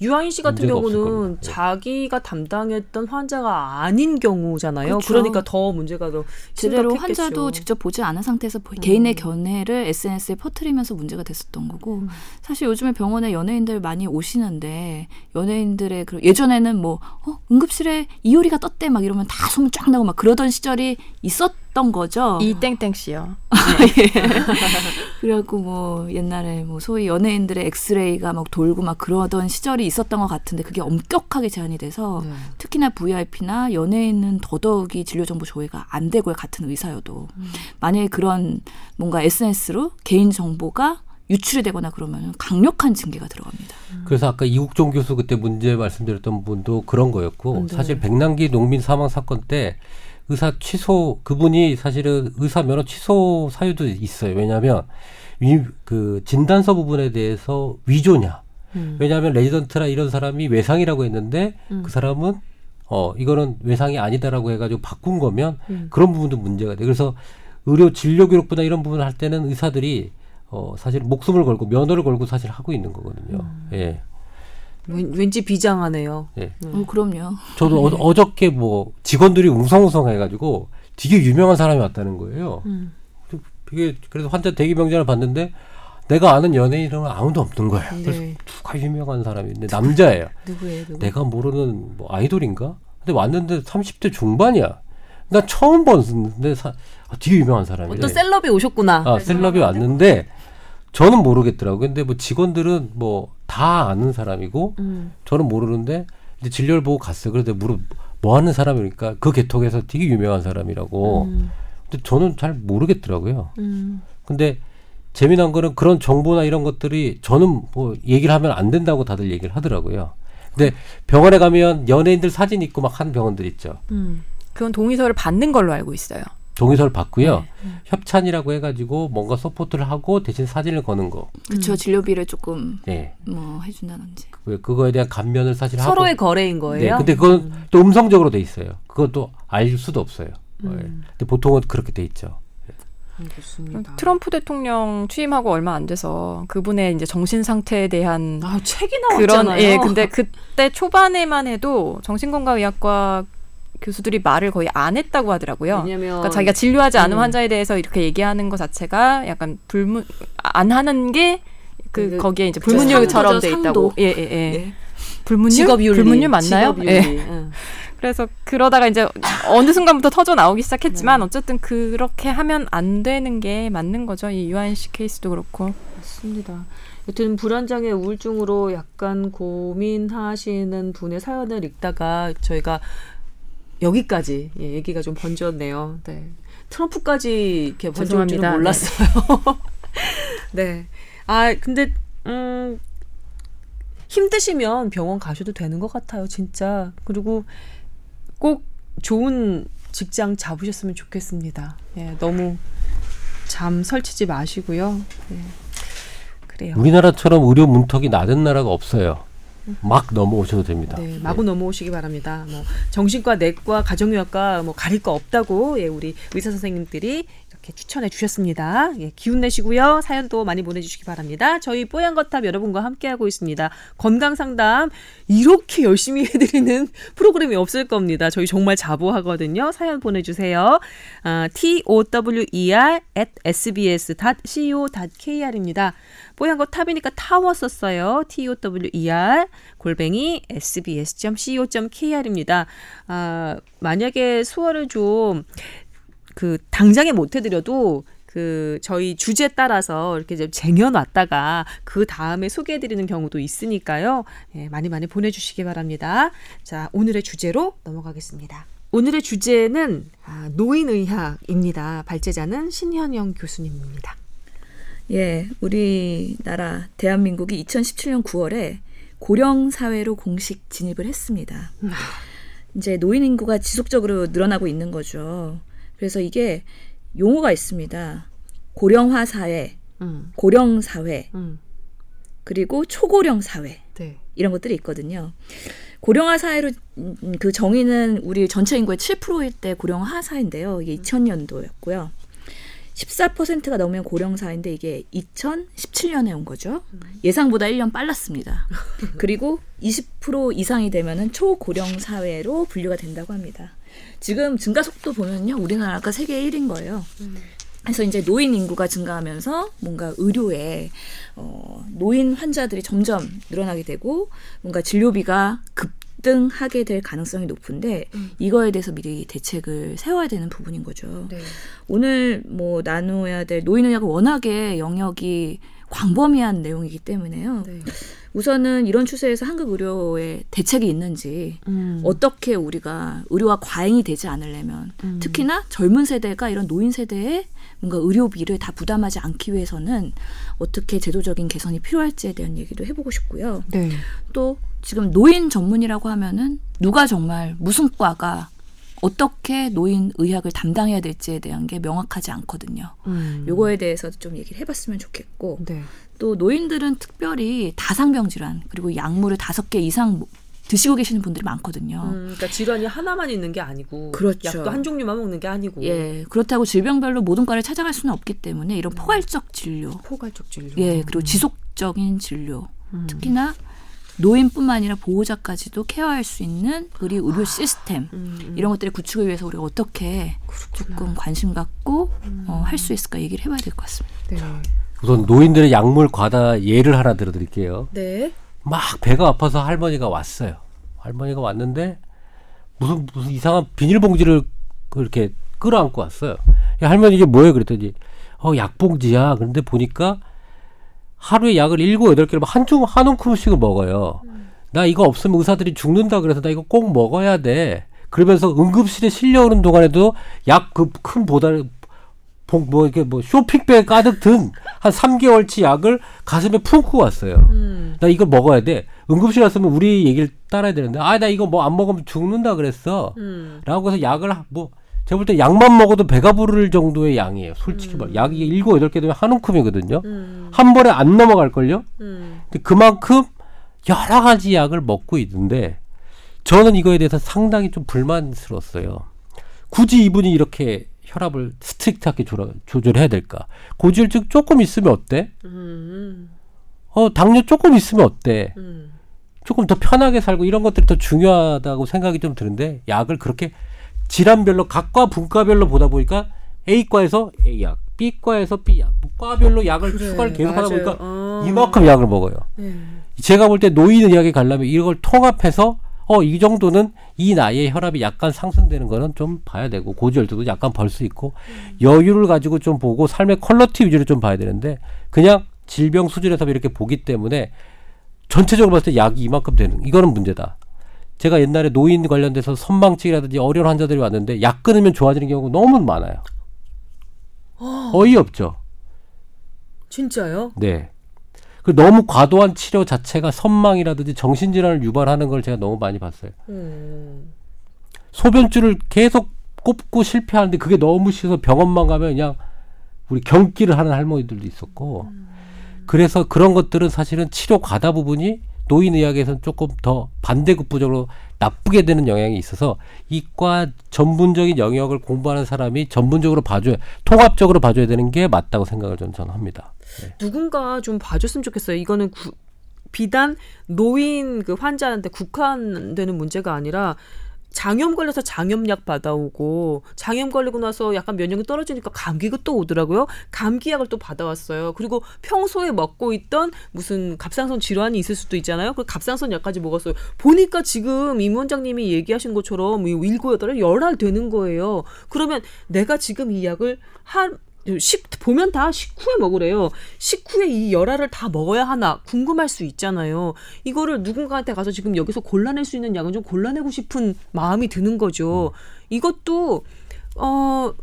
유아인 씨 같은 경우는. 예. 자기가 담당했던 환자가 아닌 경우잖아요. 그렇죠. 그러니까 더 문제가 더 제대로 심각했겠죠. 환자도 직접 보지 않은 상태에서 보- 음. 개인의 견해를 SNS에 퍼뜨리면서 문제가 됐었던 거고 음. 사실 요즘에 병원에 연예인들 많이 오시는데 연예인들의 그 예전에는 뭐 어, 응급실에 이효리가 떴대 막 이러면 다 소문 쫙 나고 막 그러던 시절이 있었 던 거죠. 이땡땡 씨요. 그래갖고 뭐 옛날에 뭐 소위 연예인들의 엑스레이가 막 돌고 막 그러던 시절이 있었던 것 같은데 그게 엄격하게 제한이 돼서 네. 특히나 VIP나 연예인은 더더욱이 진료정보 조회가 안 되고요 같은 의사여도 음. 만약에 그런 뭔가 SNS로 개인 정보가 유출이 되거나 그러면 강력한 징계가 들어갑니다. 그래서 아까 이국종 교수 그때 문제 말씀드렸던 분도 그런 거였고 네. 사실 백남기 농민 사망 사건 때 의사 취소 그분이 사실은 의사 면허 취소 사유도 있어요. 왜냐하면 위, 그 진단서 부분에 대해서 위조냐. 음. 왜냐하면 레지던트나 이런 사람이 외상이라고 했는데 음. 그 사람은 어 이거는 외상이 아니다라고 해가지고 바꾼 거면 음. 그런 부분도 문제가 돼. 그래서 의료 진료 기록부나 이런 부분을 할 때는 의사들이 어 사실 목숨을 걸고 면허를 걸고 사실 하고 있는 거거든요. 음. 예. 왠, 왠지 비장하네요. 예. 어, 그럼요. 저도 어, 어저께 뭐 직원들이 웅성웅성 해가지고 되게 유명한 사람이 왔다는 거예요. 음. 그게 그래서 환자 대기 병자를 봤는데 내가 아는 연예인은 아무도 없는 거예요. 그래서 네. 누가 유명한 사람인데 남자예요. 누구예요? 누구? 내가 모르는 뭐 아이돌인가? 근데 왔는데 30대 중반이야. 나 처음 봤는데 사, 아, 되게 유명한 사람이래. 어떤 셀럽이 오셨구나. 아, 셀럽이 왔는데 저는 모르겠더라고요. 근데 뭐 직원들은 뭐 다 아는 사람이고 음. 저는 모르는데 이제 진료를 보고 갔어요. 그런데 물어 뭐 하는 사람이니까 그 계통에서 되게 유명한 사람이라고. 음. 근데 저는 잘 모르겠더라고요. 음. 근데 재미난 거는 그런 정보나 이런 것들이 저는 뭐 얘기를 하면 안 된다고 다들 얘기를 하더라고요. 근데 병원에 가면 연예인들 사진 있고 막 한 병원들 있죠. 음. 그건 동의서를 받는 걸로 알고 있어요. 동의서를 받고요. 네. 협찬이라고 해가지고 뭔가 support를 하고 대신 사진을 거는 거. 그렇죠. 음. 진료비를 조금 예. 뭐 해준다든지. 그- 그거에 대한 감면을 사실 하고. 서로의 거래인 네. 거예요. 근데 그건 또 음성적으로 돼 있어요. 그것도 알 수도 없어요. 예. 음. 근데 보통은 그렇게 돼 있죠. 알겠습니다. 트럼프 대통령 취임하고 얼마 안 돼서 그분의 이제 정신 상태에 대한 아, 책이 그런 나왔잖아요. 예 근데 그때 초반에만 해도 정신건강의학과 교수들이 말을 거의 안 했다고 하더라고요. 왜냐면 그러니까 자기가 진료하지 않은 음. 환자에 대해서 이렇게 얘기하는 것 자체가 약간 불문 안 하는 게그 그- 거기에 이제. 불문율처럼 돼. 있다고. 예 예 예. 네. 불문율? 불문율 맞나요? 직업윤리. 예. 응. 그래서 그러다가 이제 어느 순간부터 터져 나오기 시작했지만 네. 어쨌든 그렇게 하면 안 되는 게 맞는 거죠. 이 유한 씨 케이스도 그렇고. 맞습니다. 여튼 불안장애 우울증으로 약간 고민하시는 분의 사연을 읽다가 저희가 여기까지 예, 얘기가 좀 번졌네요. 네. 트럼프까지 이렇게 번져올 줄은 죄송합니다. 몰랐어요. 네. 아 근데 음 힘드시면 병원 가셔도 되는 것 같아요, 진짜. 그리고 꼭 좋은 직장 잡으셨으면 좋겠습니다. 예, 너무 잠 설치지 마시고요. 예. 그래요. 우리나라처럼 의료 문턱이 낮은 나라가 없어요. 막 넘어오셔도 됩니다. 네, 마구 넘어오시기 바랍니다. 뭐 정신과, 내과, 가정의학과 뭐 가릴 거 없다고 예, 우리 의사 선생님들이 이렇게 추천해 주셨습니다. 예, 기운 내시고요. 사연도 많이 보내주시기 바랍니다. 저희 뽀얀 거탑 여러분과 함께하고 있습니다. 건강 상담 이렇게 열심히 해드리는 프로그램이 없을 겁니다. 저희 정말 자부하거든요. 사연 보내주세요. 아, t o w e r at sbs.co.kr입니다. 뽀얀 거 탑이니까 타워 썼어요. t o w e r 골뱅이 sbs.co.kr입니다. 아, 만약에 수어를 좀 그 당장에 못 해드려도 그 저희 주제 따라서 이렇게 좀 쟁여놨다가 그 다음에 소개해드리는 경우도 있으니까요. 예, 많이 많이 보내주시기 바랍니다. 자 오늘의 주제로 넘어가겠습니다. 오늘의 주제는 아, 노인의학입니다. 발제자는 신현영 교수님입니다. 예, 우리나라 대한민국이 2017년 9월에 고령 사회로 공식 진입을 했습니다. 이제 노인 인구가 지속적으로 늘어나고 있는 거죠. 그래서 이게 용어가 있습니다. 고령화 사회, 음, 고령 사회, 음, 그리고 초고령 사회 네. 이런 것들이 있거든요. 고령화 사회로 음, 그 정의는 우리 전체 인구의 7%일 때 고령화 사회인데요. 이게 2000년도였고요. 14%가 넘으면 고령 사회인데 이게 2017년에 온 거죠. 예상보다 1년 빨랐습니다. 그리고 20% 이상이 되면은 초고령 사회로 분류가 된다고 합니다. 지금 증가 속도 보면요. 우리나라가 세계 1인 거예요. 그래서 이제 노인 인구가 증가하면서 뭔가 의료에 어, 노인 환자들이 점점 늘어나게 되고 뭔가 진료비가 급등하게 될 가능성이 높은데 이거에 대해서 미리 대책을 세워야 되는 부분인 거죠. 네. 오늘 뭐 나누어야 될 노인 의학은 워낙에 영역이 광범위한 내용이기 때문에요. 네. 우선은 이런 추세에서 한국 의료에 대책이 있는지 음. 어떻게 우리가 의료와 과잉이 되지 않으려면 음. 특히나 젊은 세대가 이런 노인 세대에 뭔가 의료비를 다 부담하지 않기 위해서는 어떻게 제도적인 개선이 필요할지에 대한 얘기도 해보고 싶고요. 네. 또 지금 노인 전문이라고 하면은 누가 정말 무슨 과가 어떻게 노인 의학을 담당해야 될지에 대한 게 명확하지 않거든요. 음. 요거에 대해서도 좀 얘기를 해봤으면 좋겠고 네. 또 노인들은 특별히 다상병 질환 그리고 약물을 다섯 개 이상 드시고 계시는 분들이 많거든요. 음, 그러니까 질환이 하나만 있는 게 아니고 그렇죠. 약도 한 종류만 먹는 게 아니고 예, 그렇다고 질병별로 모든 과를 찾아갈 수는 없기 때문에 이런 포괄적 진료, 포괄적 진료. 예, 그리고 지속적인 진료, 음. 특히나 노인뿐만 아니라 보호자까지도 케어할 수 있는 우리 의료 시스템 음, 음. 이런 것들의 구축을 위해서 우리가 어떻게 조금 관심 갖고 어, 할 수 있을까 얘기를 해봐야 될 것 같습니다. 네. 우선 노인들의 약물 과다 예를 하나 들어드릴게요. 네. 막 배가 아파서 할머니가 왔어요. 할머니가 왔는데 무슨 무슨 이상한 비닐봉지를 그렇게 끌어안고 왔어요. 야, 할머니 이게 뭐예요? 그랬더니 어 약봉지야. 그런데 보니까 하루에 약을 일곱 여덟 개를 한줌한 움큼씩을 먹어요. 나 이거 없으면 의사들이 죽는다 그래서 나 이거 꼭 먹어야 돼. 그러면서 응급실에 실려오는 동안에도 약 그큰 봉- 뭐 이렇게 뭐 쇼핑백 가득 든 한 3개월치 약을 가슴에 품고 왔어요. 음. 나 이거 먹어야 돼. 응급실 왔으면 우리 얘기를 따라야 되는데, 아, 나 이거 뭐 안 먹으면 죽는다 그랬어. 음. 라고 해서 약을, 하- 뭐, 제가 볼 때 약만 먹어도 배가 부를 정도의 양이에요. 솔직히 말. 약이 일곱, 여덟 개 되면 한 움큼이거든요. 음. 한 번에 안 넘어갈 걸요? 음. 근데 그만큼 여러 가지 약을 먹고 있는데, 저는 이거에 대해서 상당히 좀 불만스러웠어요. 굳이 이분이 이렇게 혈압을 strict하게 조절해야 될까? 고지혈증 조금 있으면 어때? 음. 어, 당뇨 조금 있으면 어때? 음. 조금 더 편하게 살고 이런 것들이 더 중요하다고 생각이 좀 드는데 약을 그렇게 질환별로 각과 분과별로 보다 보니까 A과에서 A약, B과에서 B약, 뭐 과별로 약을 그래, 추가를 계속 하다 맞아요. 보니까 어. 이만큼 약을 먹어요. 네. 제가 볼 때 노인 의학에 가려면 이걸 통합해서 어, 이 정도는 이 나이에 혈압이 약간 상승되는 거는 좀 봐야 되고 고지혈증도 약간 벌 수 있고 여유를 가지고 좀 보고 삶의 퀄러티 위주로 좀 봐야 되는데 그냥 질병 수준에서 이렇게 보기 때문에 전체적으로 봤을 때 약이 이만큼 되는 이거는 문제다. 제가 옛날에 노인 관련돼서 선망증이라든지 어려운 환자들이 왔는데 약 끊으면 좋아지는 경우가 너무 많아요. 어이없죠. 진짜요? 네. 그 너무 과도한 치료 자체가 선망이라든지 정신질환을 유발하는 걸 제가 너무 많이 봤어요. 음. 소변줄을 계속 꼽고 실패하는데 그게 너무 싫어서 병원만 가면 그냥 우리 경기를 하는 할머니들도 있었고 그래서 그런 것들은 사실은 치료 과다 부분이 노인의학에서는 조금 더 반대급부적으로 나쁘게 되는 영향이 있어서 이과 전문적인 영역을 공부하는 사람이 전문적으로 봐줘야 통합적으로 봐줘야 되는 게 맞다고 생각을 저는 합니다. 누군가 좀 봐줬으면 좋겠어요. 이거는 구- 비단 노인 그 환자한테 국한되는 문제가 아니라 장염 걸려서 장염약 받아오고 장염 걸리고 나서 약간 면역이 떨어지니까 감기가 또 오더라고요. 감기약을 또 받아왔어요. 그리고 평소에 먹고 있던 무슨 갑상선 질환이 있을 수도 있잖아요. 그 갑상선 약까지 먹었어요. 보니까 지금 임 원장님이 얘기하신 것처럼 이 일곱 여덟 열알 되는 거예요. 그러면 내가 지금 이 약을 한 식 보면 다 식후에 먹으래요. 식후에 이 열알을 다 먹어야 하나 궁금할 수 있잖아요. 이거를 누군가한테 가서 지금 여기서 골라낼 수 있는 약은 좀 골라내고 싶은 마음이 드는 거죠. 이것도 어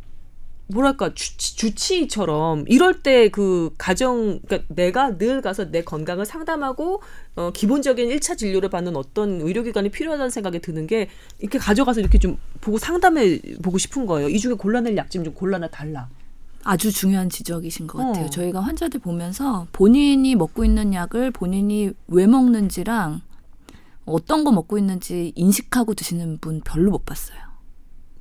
뭐랄까 주치, 주치의처럼 이럴 때 그 가정 그러니까 내가 늘 가서 내 건강을 상담하고 어 기본적인 1차 진료를 받는 어떤 의료기관이 필요하다는 생각이 드는 게 이렇게 가져가서 이렇게 좀 보고 상담해 보고 싶은 거예요. 이 중에 골라낼 약 좀 좀 골라나 달라. 아주 중요한 지적이신 것 같아요. 어. 저희가 환자들 보면서 본인이 먹고 있는 약을 본인이 왜 먹는지랑 어떤 거 먹고 있는지 인식하고 드시는 분 별로 못 봤어요.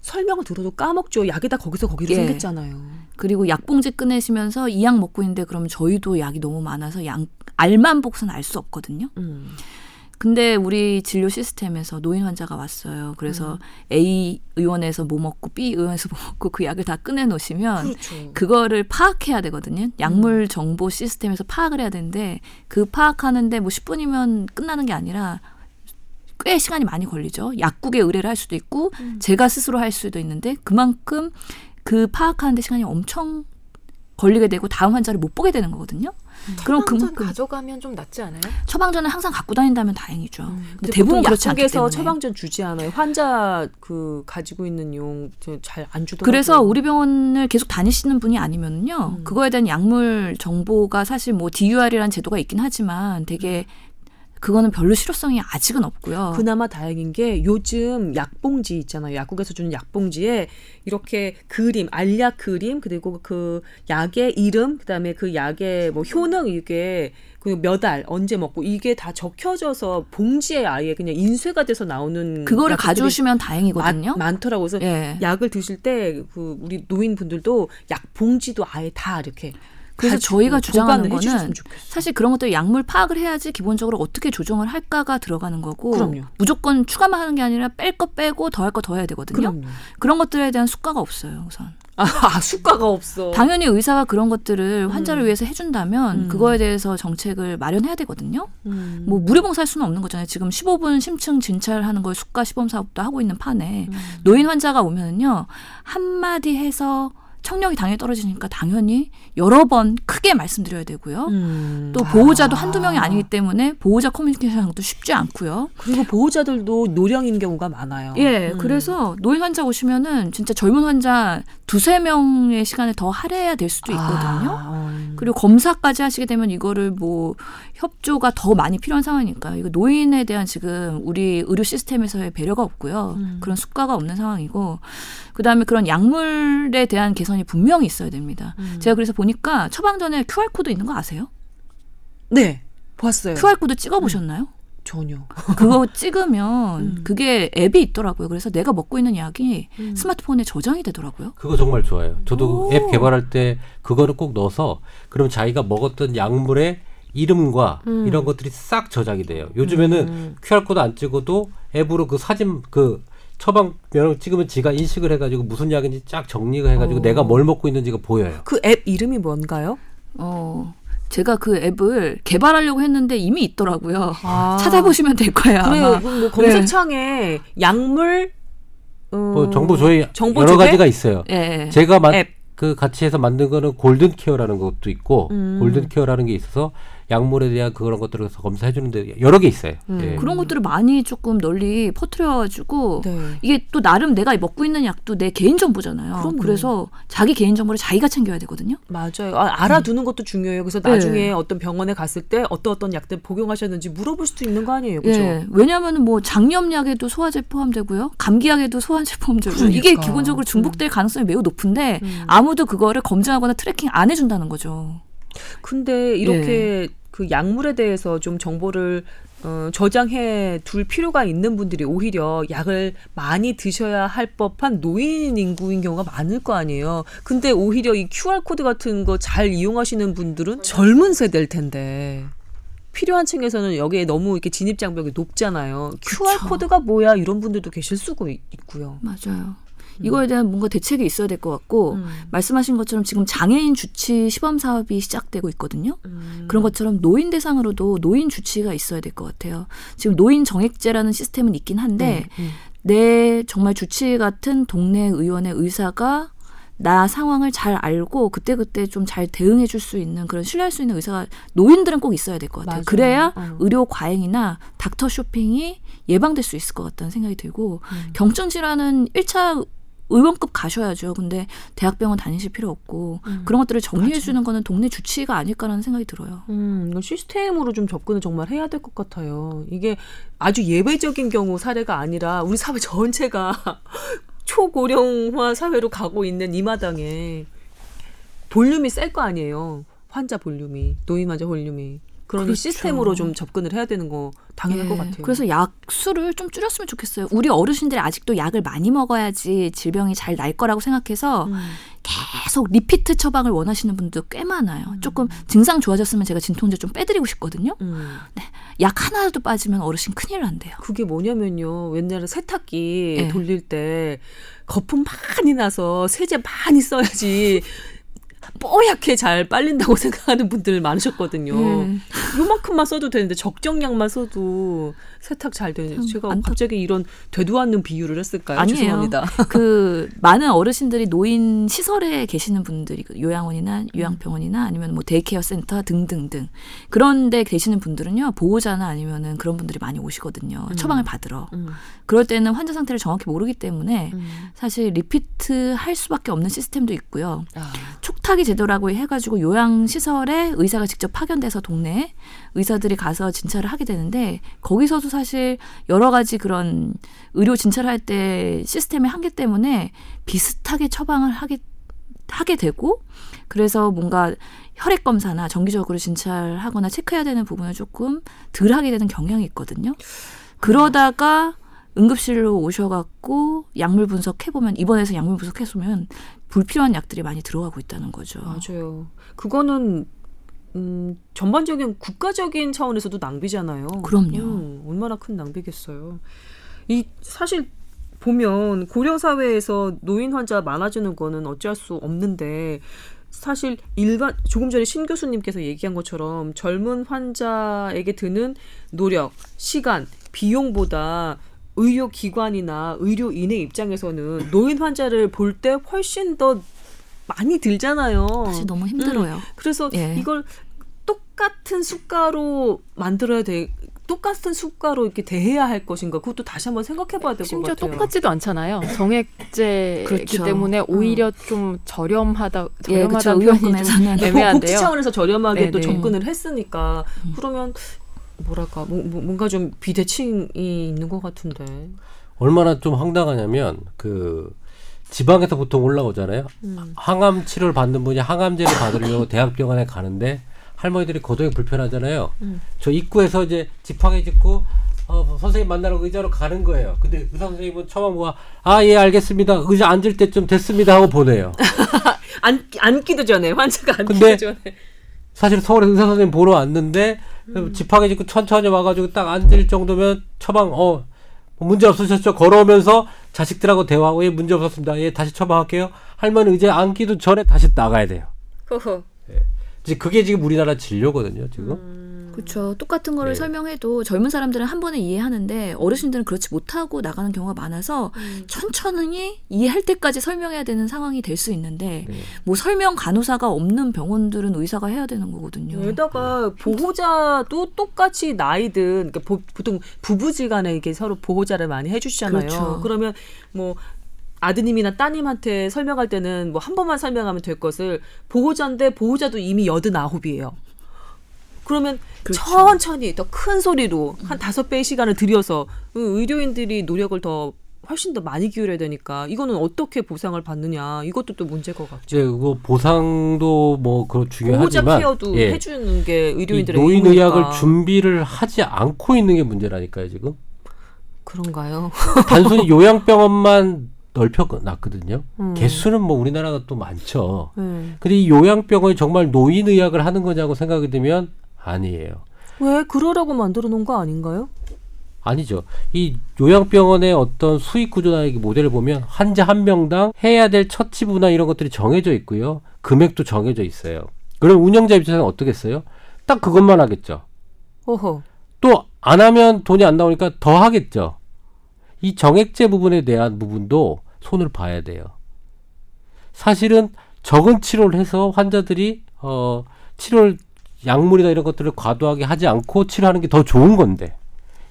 설명을 들어도 까먹죠. 약이 다 거기서 거기로 예. 생겼잖아요. 그리고 약봉지 꺼내시면서 이 약 먹고 있는데 그러면 저희도 약이 너무 많아서 약 알만 보고서는 알수 없거든요. 음. 근데 우리 진료 시스템에서 노인 환자가 왔어요. 그래서 A 의원에서 뭐 먹고 B 의원에서 뭐 먹고 그 약을 다 꺼내 놓으시면 그렇죠. 그거를 파악해야 되거든요. 약물 정보 시스템에서 파악을 해야 되는데 그 파악하는데 뭐 10분이면 끝나는 게 아니라 꽤 시간이 많이 걸리죠. 약국에 의뢰를 할 수도 있고 제가 스스로 할 수도 있는데 그만큼 그 파악하는 데 시간이 엄청 걸리게 되고 다음 환자를 못 보게 되는 거거든요. 그럼 처방전 그만큼 가져가면 좀 낫지 않아요? 처방전을 항상 갖고 다닌다면 다행이죠. 근데 근데 대부분 그렇지 않기 때문에. 처방전 주지 않아요. 환자 그 가지고 있는 용 잘 안 주더라고요. 그래서 우리 병원을 계속 다니시는 분이 아니면요. 음. 그거에 대한 약물 정보가 사실 뭐 DUR이라는 제도가 있긴 하지만 되게 그거는 별로 실효성이 아직은 없고요. 그나마 다행인 게 요즘 약봉지 있잖아요. 약국에서 주는 약봉지에 이렇게 그림, 알약 그림 그리고 그 약의 이름, 그다음에 그 약의 뭐 효능 이게 그몇알 언제 먹고 이게 다 적혀져서 봉지에 아예 그냥 인쇄가 돼서 나오는 그거를 가져오시면 다행이거든요. 많, 많더라고요. 그래서 예. 약을 드실 때 그 우리 노인분들도 약 봉지도 아예 다 이렇게 그래서 저희가 주장하는 보관을 해주셨으면 거는. 사실 그런 것들 약물 파악을 해야지 기본적으로 어떻게 조정을 할까가 들어가는 거고 그럼요. 무조건 추가만 하는 게 아니라 뺄 거 빼고 더 할 거 더 해야 되거든요. 그럼요. 그런 것들에 대한 수가가 없어요, 우선. 아, 아 수가가 없어. 당연히 의사가 그런 것들을 환자를 위해서 해준다면 음. 그거에 대해서 정책을 마련해야 되거든요. 음. 뭐 무료봉사할 수는 없는 거잖아요. 지금 15분 심층 진찰하는 걸 수가 시범 사업도 하고 있는 판에 음. 노인 환자가 오면은요 한 마디 해서 청력이 당연히 떨어지니까 당연히 여러 번 크게 말씀드려야 되고요. 음. 또 보호자도 한두 명이 아니기 때문에 보호자 커뮤니케이션하는 것도 쉽지 않고요. 그리고 보호자들도 노령인 경우가 많아요. 예, 음. 그래서 노인 환자 오시면은 진짜 젊은 환자 두세 명의 시간을 더 할애해야 될 수도 있거든요. 아, 음. 그리고 검사까지 하시게 되면 이거를 뭐 협조가 더 많이 필요한 상황이니까 이거 노인에 대한 지금 우리 의료 시스템에서의 배려가 없고요. 음. 그런 수가가 없는 상황이고 그다음에 그런 약물에 대한 개선 이 분명히 있어야 됩니다. 음. 제가 그래서 보니까 처방전에 QR 코드 있는 거 아세요? 네, 봤어요. QR 코드 찍어 보셨나요? 전혀. 그거 찍으면 음. 그게 앱이 있더라고요. 그래서 내가 먹고 있는 약이 음. 스마트폰에 저장이 되더라고요. 그거 정말 좋아요. 저도 오. 앱 개발할 때 그거를 꼭 넣어서 그럼 자기가 먹었던 약물의 이름과 음. 이런 것들이 싹 저장이 돼요. 요즘에는 음. QR 코드 안 찍어도 앱으로 그 사진 그 처방전을 찍으면 지가 인식을 해가지고 무슨 약인지 쫙 정리가 해가지고 어. 내가 뭘 먹고 있는지가 보여요. 그 앱 이름이 뭔가요? 어, 제가 그 앱을 개발하려고 했는데 이미 있더라고요. 아. 찾아보시면 될 거예요. 그래요. 뭐 검색창에 약물 어, 뭐 정보 조회 정보 여러 조회? 가지가 있어요. 예. 제가 만, 앱. 그 같이 해서 만든 거는 골든 케어라는 것도 있고 음. 골든 케어라는 게 있어서 약물에 대한 그런 것들을 검사해 주는데 여러 개 있어요. 음. 예. 그런 것들을 많이 조금 널리 퍼뜨려가지고 네. 이게 또 나름 내가 먹고 있는 약도 내 개인 정보잖아요. 그럼요. 그래서 자기 개인 정보를 자기가 챙겨야 되거든요. 맞아요. 아, 알아두는 것도 중요해요. 그래서 네. 나중에 어떤 병원에 갔을 때 어떤 어떤 약들 복용하셨는지 물어볼 수도 있는 거 아니에요, 그죠? 예. 왜냐하면 뭐 장염약에도 소화제 포함되고요, 감기약에도 소화제 포함되고 이게 그러니까. 기본적으로 중복될 가능성이 매우 높은데 음. 아무도 그거를 검증하거나 tracking 안 해준다는 거죠. 근데 이렇게 그 약물에 대해서 좀 정보를 어, 저장해 둘 필요가 있는 분들이 오히려 약을 많이 드셔야 할 법한 노인 인구인 경우가 많을 거 아니에요. 근데 오히려 이 QR 코드 같은 거 잘 이용하시는 분들은 젊은 세대일 텐데. 필요한 층에서는 여기에 너무 이렇게 진입 장벽이 높잖아요. QR 코드가 뭐야 이런 분들도 계실 수가 있- 있고요. 맞아요. 이거에 대한 뭔가 대책이 있어야 될 것 같고 음. 말씀하신 것처럼 지금 장애인 주치의 시범 사업이 시작되고 있거든요. 음. 그런 것처럼 노인 대상으로도 노인 주치의가 있어야 될 것 같아요. 지금 노인 정액제라는 시스템은 있긴 한데 음. 내 정말 주치 같은 동네 의원의 의사가 나 상황을 잘 알고 그때그때 좀 잘 대응해 줄 수 있는 그런 신뢰할 수 있는 의사가 노인들은 꼭 있어야 될 것 같아요. 맞아요. 그래야 어. 의료 과잉이나 닥터 쇼핑이 예방될 수 있을 것 같다는 생각이 들고 음. 경증 질환은 1차 의원급 가셔야죠. 근데 대학병원 다니실 필요 없고 음. 그런 것들을 정리해 주는 거는 동네 주치의가 아닐까라는 생각이 들어요. 음, 이건 시스템으로 좀 접근을 정말 해야 될 것 같아요. 이게 아주 예외적인 경우 사례가 아니라 우리 사회 전체가 초고령화 사회로 가고 있는 이 마당에 볼륨이 셀 거 아니에요. 환자 볼륨이, 노인 환자 볼륨이. 그러니 그렇죠. 시스템으로 좀 접근을 해야 되는 거 당연할 것 예, 같아요. 그래서 약 수를 좀 줄였으면 좋겠어요. 우리 어르신들이 아직도 약을 많이 먹어야지 질병이 잘 날 거라고 생각해서 음. 계속 리피트 처방을 원하시는 분도 꽤 많아요. 조금 증상 좋아졌으면 제가 진통제 좀 빼드리고 싶거든요. 음. 약 하나라도 빠지면 어르신 큰일 난대요. 그게 뭐냐면요. 옛날에 세탁기 네. 돌릴 때 거품 많이 나서 세제 많이 써야지 뽀얗게 잘 빨린다고 생각하는 분들 많으셨거든요. 예. 요만큼만 써도 되는데 적정량만 써도 세탁 잘 되는. 참 제가 안타- 갑자기 이런 되도 않는 비유를 했을까요? 아니에요. 죄송합니다. 그 많은 어르신들이 노인 시설에 계시는 분들이 그 요양원이나 요양병원이나 아니면 뭐 데이케어 센터 등등등 그런데 계시는 분들은요 보호자나 아니면은 그런 분들이 많이 오시거든요 처방을 받으러 음, 그럴 때는 환자 상태를 정확히 모르기 때문에 음. 사실 리피트 할 수밖에 없는 시스템도 있고요 아, 촉탁 이 제도라고 해가지고 요양 시설에 의사가 직접 파견돼서 동네에 의사들이 가서 진찰을 하게 되는데 거기서도 사실 여러 가지 그런 의료 진찰할 때 시스템의 한계 때문에 비슷하게 처방을 하게 하게 되고 그래서 뭔가 혈액 검사나 정기적으로 진찰하거나 체크해야 되는 부분을 조금 덜 하게 되는 경향이 있거든요. 그러다가 응급실로 오셔갖고 약물 분석해보면 입원해서 약물 분석해보면 불필요한 약들이 많이 들어가고 있다는 거죠. 맞아요. 그거는 음, 전반적인 국가적인 차원에서도 낭비잖아요. 그럼요. 음, 얼마나 큰 낭비겠어요. 이 사실 보면 고령 사회에서 노인 환자 많아지는 거는 어찌할 수 없는데 사실 일반 조금 전에 신 교수님께서 얘기한 것처럼 젊은 환자에게 드는 노력, 시간, 비용보다 의료기관이나 의료인의 입장에서는 노인 환자를 볼 때 훨씬 더 많이 들잖아요. 사실 너무 힘들어요. 그래서 예. 이걸 똑같은 수가로 만들어야 돼. 똑같은 수가로 이렇게 대해야 할 것인가? 그것도 다시 한번 생각해봐야 될것 심지어 같아요. 똑같지도 않잖아요. 정액제이기 그렇죠. 때문에 오히려 좀 저렴하다. 예, 그렇죠. 저렴하다는 표현이 좀. 복- 애매한데요. 복지 차원에서 저렴하게 또 네네. 접근을 했으니까 그러면 뭐랄까 뭐- 뭐- 뭔가 좀 비대칭이 있는 것 같은데. 얼마나 좀 황당하냐면 그 지방에서 보통 올라오잖아요. 음. 항암 치료를 받는 분이 항암제를 받으려고 대학병원에 가는데 할머니들이 거동이 불편하잖아요. 음. 저 입구에서 이제 지팡이 짚고 어, 선생님 만나러 의자로 가는 거예요. 근데 의사 선생님은 처음 뭐아예 알겠습니다. 의자 앉을 때좀 됐습니다 하고 보내요. 안 앉기도 전에 환자가 앉기도 근데 전에. 사실 서울에 의사 선생님 보러 왔는데 지팡이 짚고 천천히 와가지고 딱 앉을 정도면 처방 어 문제 없으셨죠? 걸어오면서 자식들하고 대화하고 예 문제 없었습니다. 예 다시 처방할게요. 할머니 의자에 앉기도 전에 다시 나가야 돼요. 허허. 이제 그게 지금 우리나라 진료거든요. 지금 그렇죠. 똑같은 거를 네. 설명해도 젊은 사람들은 한 번에 이해하는데 어르신들은 그렇지 못하고 나가는 경우가 많아서 천천히 이해할 때까지 설명해야 되는 상황이 될 수 있는데 네. 뭐 설명 간호사가 없는 병원들은 의사가 해야 되는 거거든요. 게다가 보호자도 똑같이 나이든 그러니까 보, 통 부부지간에 이게 서로 보호자를 많이 해주시잖아요. 그렇죠. 그러면 뭐 아드님이나 따님한테 설명할 때는 뭐 한 번만 설명하면 될 것을 보호자인데 보호자도 이미 여든 아홉이에요. 그러면 그렇죠. 천천히 더 큰 소리로 한 다섯 배의 시간을 들여서 의료인들이 노력을 더 훨씬 더 많이 기울여야 되니까 이거는 어떻게 보상을 받느냐 이것도 또 문제일 것 같죠. 이제 그거 보상도 뭐그 보호자 중요하지만 케어도 예. 해주는 게이 의료인들의 노인. 의학을 준비를 하지 않고 있는 게 문제라니까요. 지금 그런가요? 단순히 요양병원만 넓혀놨거든요. 음. 개수는 뭐 우리나라가 또 많죠. 네. 근데 이 요양병원이 정말 노인 의학을 하는 거냐고 생각이 들면 아니에요. 왜 그러라고 만들어 놓은 거 아닌가요? 아니죠. 이 요양병원의 어떤 수익 구조나 이 모델을 보면 환자 한 명당 해야 될 처치부나 이런 것들이 정해져 있고요. 금액도 정해져 있어요. 그럼 운영자 입장에서는 어떻겠어요? 딱 그것만 하겠죠. 어허. 또 안 하면 돈이 안 나오니까 더 하겠죠. 이 정액제 부분에 대한 부분도 손을 봐야 돼요. 사실은 적은 치료를 해서 환자들이 어 치료를 약물이나 이런 것들을 과도하게 하지 않고 치료하는 게 더 좋은 건데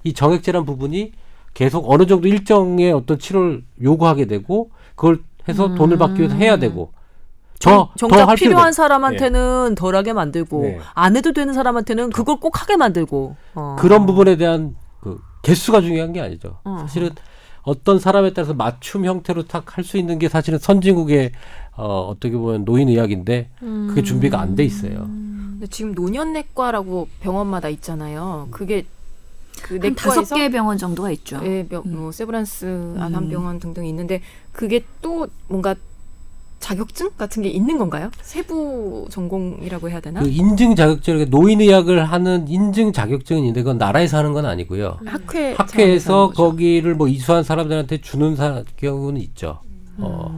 이 정액제란 부분이 계속 어느 정도 일정의 어떤 치료를 요구하게 되고 그걸 해서 음. 돈을 받기 위해서 해야 되고 더 정작 필요한 필요가 사람한테는 덜하게 만들고 네. 안 해도 되는 사람한테는 그걸 꼭 하게 만들고 어. 그런 부분에 대한 그 개수가 중요한 게 아니죠. 어. 사실은 어떤 사람에 따라서 맞춤 형태로 딱할수 있는 게 사실은 선진국의 어, 어떻게 보면 노인 의학인데 그게 준비가 안 돼 있어요. 근데 지금 노년내과라고 병원마다 있잖아요. 그게 그한 다섯 내과에서 개 병원 정도가 있죠. 예, 명- 음. 뭐 세브란스 음. 안암병원 등등 있는데 그게 또 뭔가 자격증 같은 게 있는 건가요? 세부 전공이라고 해야 되나? 그 인증 자격증, 노인 의학을 하는 인증 자격증은 있는데 그건 나라에서 하는 건 아니고요. 학회 학회에서. 거기를 뭐 이수한 사람들한테 주는 사, 경우는 있죠. 어.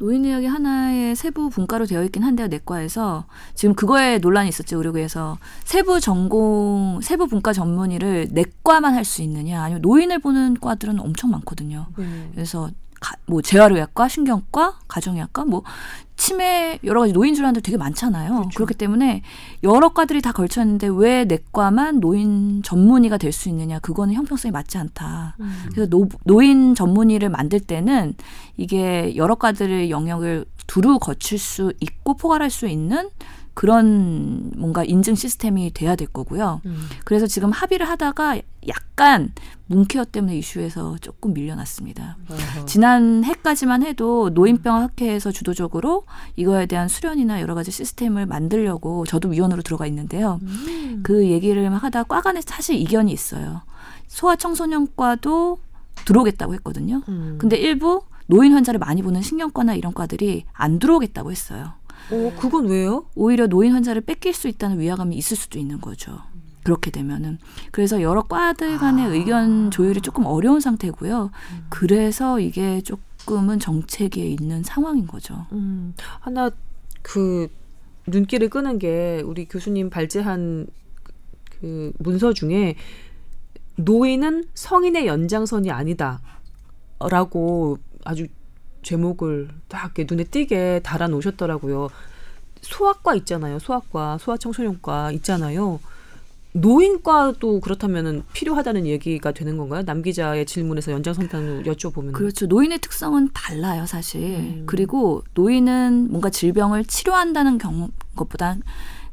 음. 노인의학이 하나의 세부 분과로 되어 있긴 한데요, 내과에서 지금 그거에 논란이 있었죠, 의료계에서 세부 전공, 세부 분과 전문의를 내과만 할 수 있느냐, 아니면 노인을 보는 과들은 엄청 많거든요. 네. 그래서 가, 뭐 재활의학과, 신경과, 가정의학과, 뭐 치매 여러 가지 노인 질환들 되게 많잖아요. 그렇기 때문에 여러 과들이 다 걸쳐 있는데 왜 내과만 노인 전문의가 될 수 있느냐? 그거는 형평성이 맞지 않다. 그래서 노, 노인 전문의를 만들 때는 이게 여러 과들의 영역을 두루 거칠 수 있고 포괄할 수 있는 그런 뭔가 인증 시스템이 돼야 될 거고요. 음. 그래서 지금 합의를 하다가 약간 문케어 때문에 이슈에서 조금 밀려났습니다. 어허. 지난 해까지만 해도 노인병 학회에서 주도적으로 이거에 대한 수련이나 여러 가지 시스템을 만들려고 저도 위원으로 들어가 있는데요. 음. 그 얘기를 막 하다 과 간에 사실 이견이 있어요. 소아청소년과도 들어오겠다고 했거든요. 음. 근데 일부 노인 환자를 많이 보는 신경과나 이런 과들이 안 들어오겠다고 했어요. 어, 그건 왜요? 오히려 노인 환자를 뺏길 수 있다는 위화감이 있을 수도 있는 거죠. 그렇게 되면은 그래서 여러 과들 간의 의견 조율이 조금 어려운 상태고요. 그래서 이게 조금은 정책에 있는 상황인 거죠. 음, 하나 그 눈길을 끄는 게 우리 교수님 발제한 그 문서 중에 노인은 성인의 연장선이 아니다라고 아주 제목을 딱 이렇게 눈에 띄게 달아 놓으셨더라고요. 소아과 있잖아요. 소아과, 소아청소년과 있잖아요. 노인과도 그렇다면은 필요하다는 얘기가 되는 건가요? 남 기자의 질문에서 연장선상으로 여쭤보면 그렇죠. 노인의 특성은 달라요, 사실. 음. 그리고 노인은 뭔가 질병을 치료한다는 경, 것보다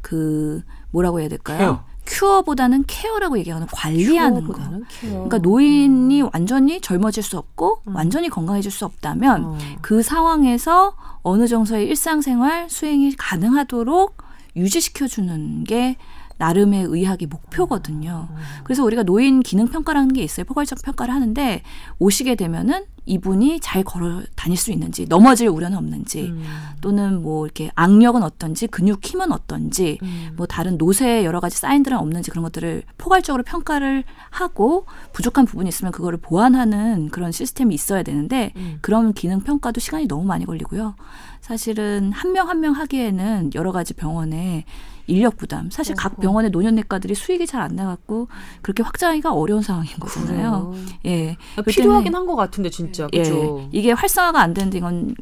그 뭐라고 해야 될까요? 큐어보다는 케어라고 얘기하는 관리하는 거. 그러니까 노인이 완전히 젊어질 수 없고 음. 완전히 건강해질 수 없다면 어. 그 상황에서 어느 정도의 일상생활 수행이 가능하도록 유지시켜주는 게 나름의 의학의 목표거든요. 그래서 우리가 노인 기능 평가라는 게 있어요. 포괄적 평가를 하는데 오시게 되면은 이분이 잘 걸어 다닐 수 있는지, 넘어질 우려는 없는지, 음. 또는 뭐 이렇게 악력은 어떤지, 근육 힘은 어떤지, 음. 뭐 다른 노쇠 여러 가지 사인들은 없는지 그런 것들을 포괄적으로 평가를 하고 부족한 부분이 있으면 그거를 보완하는 그런 시스템이 있어야 되는데 음. 그런 기능 평가도 시간이 너무 많이 걸리고요. 사실은 한 명 한명 하기에는 여러 가지 병원에 인력 부담. 사실 각 어허. 병원의 노년내과들이 수익이 잘 안 나갖고 그렇게 확장하기가 어려운 상황인 거잖아요. 그래요. 예. 아, 필요하긴 한 것 같은데 진짜 예. 그죠? 이게 활성화가 안 되는데 이건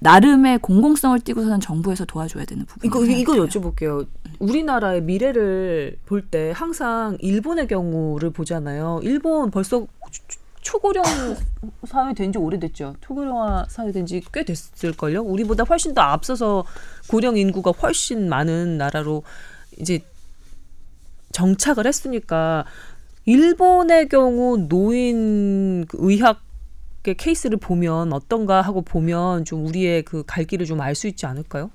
나름의 공공성을 띠고서는 정부에서 도와줘야 되는 부분. 이거 이거 여쭤볼게요. 우리나라의 미래를 볼 때 항상 일본의 경우를 보잖아요. 일본 벌써 초- 초고령 사회 된 지 오래됐죠. 초고령화 사회 된 지 꽤 됐을걸요. 우리보다 훨씬 더 앞서서 고령 인구가 훨씬 많은 나라로 이제 정착을 했으니까 일본의 경우 노인 그 의학 의 케이스를 보면 어떤가 하고 보면 좀 우리의 그 갈 길을 좀 알 수 있지 않을까요?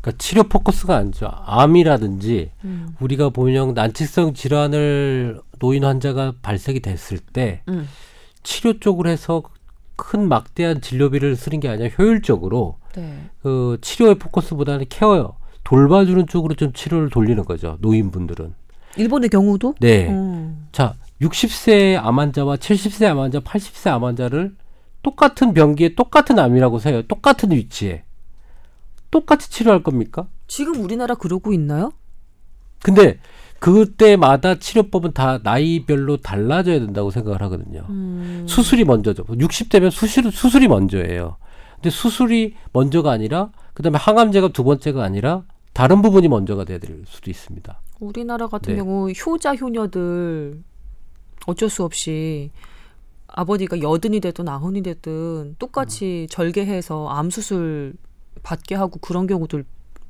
그러니까 치료 포커스가 아니죠. 암이라든지 음. 우리가 보면 난치성 질환을 노인 환자가 발생이 됐을 때 음. 치료 쪽으로 해서 큰 막대한 진료비를 쓰는 게 아니라 효율적으로 네. 그 치료의 포커스보다는 care 돌봐주는 쪽으로 좀 치료를 돌리는 거죠. 노인분들은. 일본의 경우도? 네. 음. 자, 60세 암 환자와 70세 암 환자, 80세 암 환자를 똑같은 병기에 똑같은 암이라고 치세요. 똑같은 위치에. 똑같이 치료할 겁니까? 지금 우리나라 그러고 있나요? 근데 그때마다 치료법은 다 나이별로 달라져야 된다고 생각을 하거든요. 음. 수술이 먼저죠. 60대면 수술, 수술이 먼저예요. 근데 수술이 먼저가 아니라 그다음에 항암제가 두 번째가 아니라 다른 부분이 먼저가 돼야 될 수도 있습니다. 우리나라 같은 네. 경우 효자 효녀들 어쩔 수 없이 아버지가 여든이 되든 아흔이 되든 똑같이 절개해서 암 수술 받게 하고 그런 경우들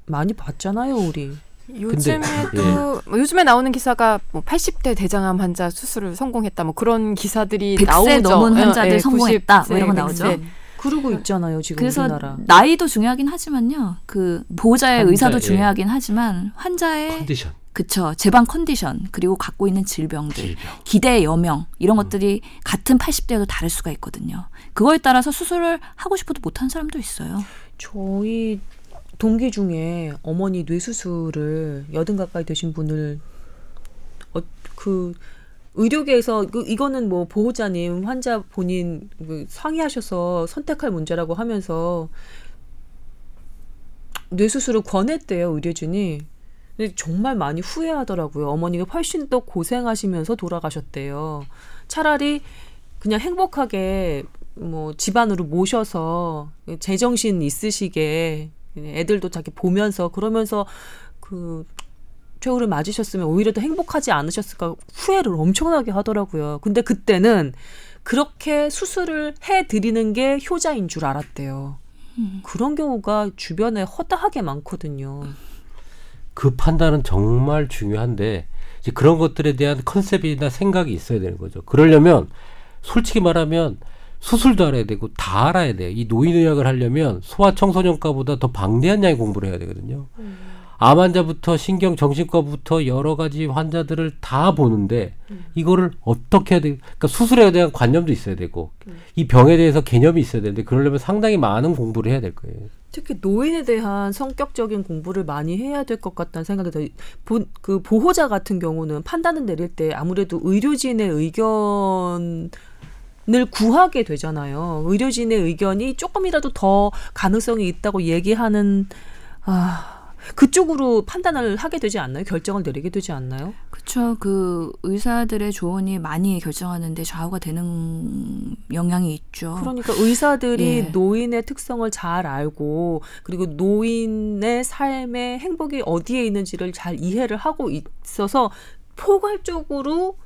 많이 봤잖아요, 우리. 요즘에도 예. 뭐 요즘에 나오는 기사가 뭐 80대 대장암 환자 수술을 성공했다 뭐 그런 기사들이 100세 나오죠. 넘은 예, 환자들 예, 성공했다. 90세, 뭐 이런 거 100세. 나오죠. 그러고 있잖아요, 지금 그래서 우리나라. 나이도 중요하긴 하지만요. 그 보호자의 환자, 의사도 예. 중요하긴 하지만 환자의 컨디션, 그쵸 재방 컨디션 그리고 갖고 있는 질병들 질병. 기대 여명 이런 것들이 같은 80대여도 다를 수가 있거든요. 그거에 따라서 수술을 하고 싶어도 못하는 사람도 있어요. 저희 동기 중에 어머니 뇌수술을 여든 가까이 되신 분을 어, 그 의료계에서 그 이거는 뭐 보호자님 환자 본인 그 상의하셔서 선택할 문제라고 하면서 뇌수술을 권했대요 의료진이. 근데 정말 많이 후회하더라고요. 어머니가 훨씬 더 고생하시면서 돌아가셨대요. 차라리 그냥 행복하게 뭐 집안으로 모셔서 제정신 있으시게 애들도 자기 보면서 그러면서 그 최후를 맞으셨으면 오히려 더 행복하지 않으셨을까 후회를 엄청나게 하더라고요. 근데 그때는 그렇게 수술을 해 드리는 게 효자인 줄 알았대요. 그런 경우가 주변에 허다하게 많거든요. 그 판단은 정말 중요한데 이제 그런 것들에 대한 컨셉이나 생각이 있어야 되는 거죠. 그러려면 솔직히 말하면 수술도 알아야 되고 다 알아야 돼요. 이 노인의학을 하려면 소아청소년과보다 더 방대한 양의 공부를 해야 되거든요. 암 환자부터 신경 정신과부터 여러 가지 환자들을 다 보는데 이거를 어떻게 해야 돼? 그러니까 수술에 대한 관념도 있어야 되고 이 병에 대해서 개념이 있어야 되는데 그러려면 상당히 많은 공부를 해야 될 거예요. 특히 노인에 대한 성격적인 공부를 많이 해야 될 것 같다는 생각이 들어요. 보, 그 보호자 같은 경우는 판단을 내릴 때 아무래도 의료진의 의견 을 구하게 되잖아요. 의료진의 의견이 조금이라도 더 가능성이 있다고 얘기하는 아 그쪽으로 판단을 하게 되지 않나요? 결정을 내리게 되지 않나요? 그렇죠. 그 의사들의 조언이 많이 결정하는데 좌우가 되는 영향이 있죠. 그러니까 의사들이 예. 노인의 특성을 잘 알고 그리고 노인의 삶의 행복이 어디에 있는지를 잘 이해를 하고 있어서 포괄적으로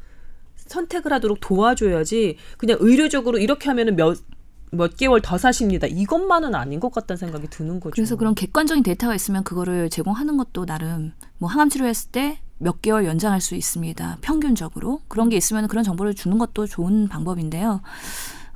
선택을 하도록 도와줘야지 그냥 의료적으로 이렇게 하면은 몇, 몇 개월 더 사십니다. 이것만은 아닌 것 같다는 생각이 드는 거죠. 그래서 그런 객관적인 데이터가 있으면 그거를 제공하는 것도 나름 뭐 항암 치료했을 때 몇 개월 연장할 수 있습니다. 평균적으로 그런 게 있으면 그런 정보를 주는 것도 좋은 방법인데요.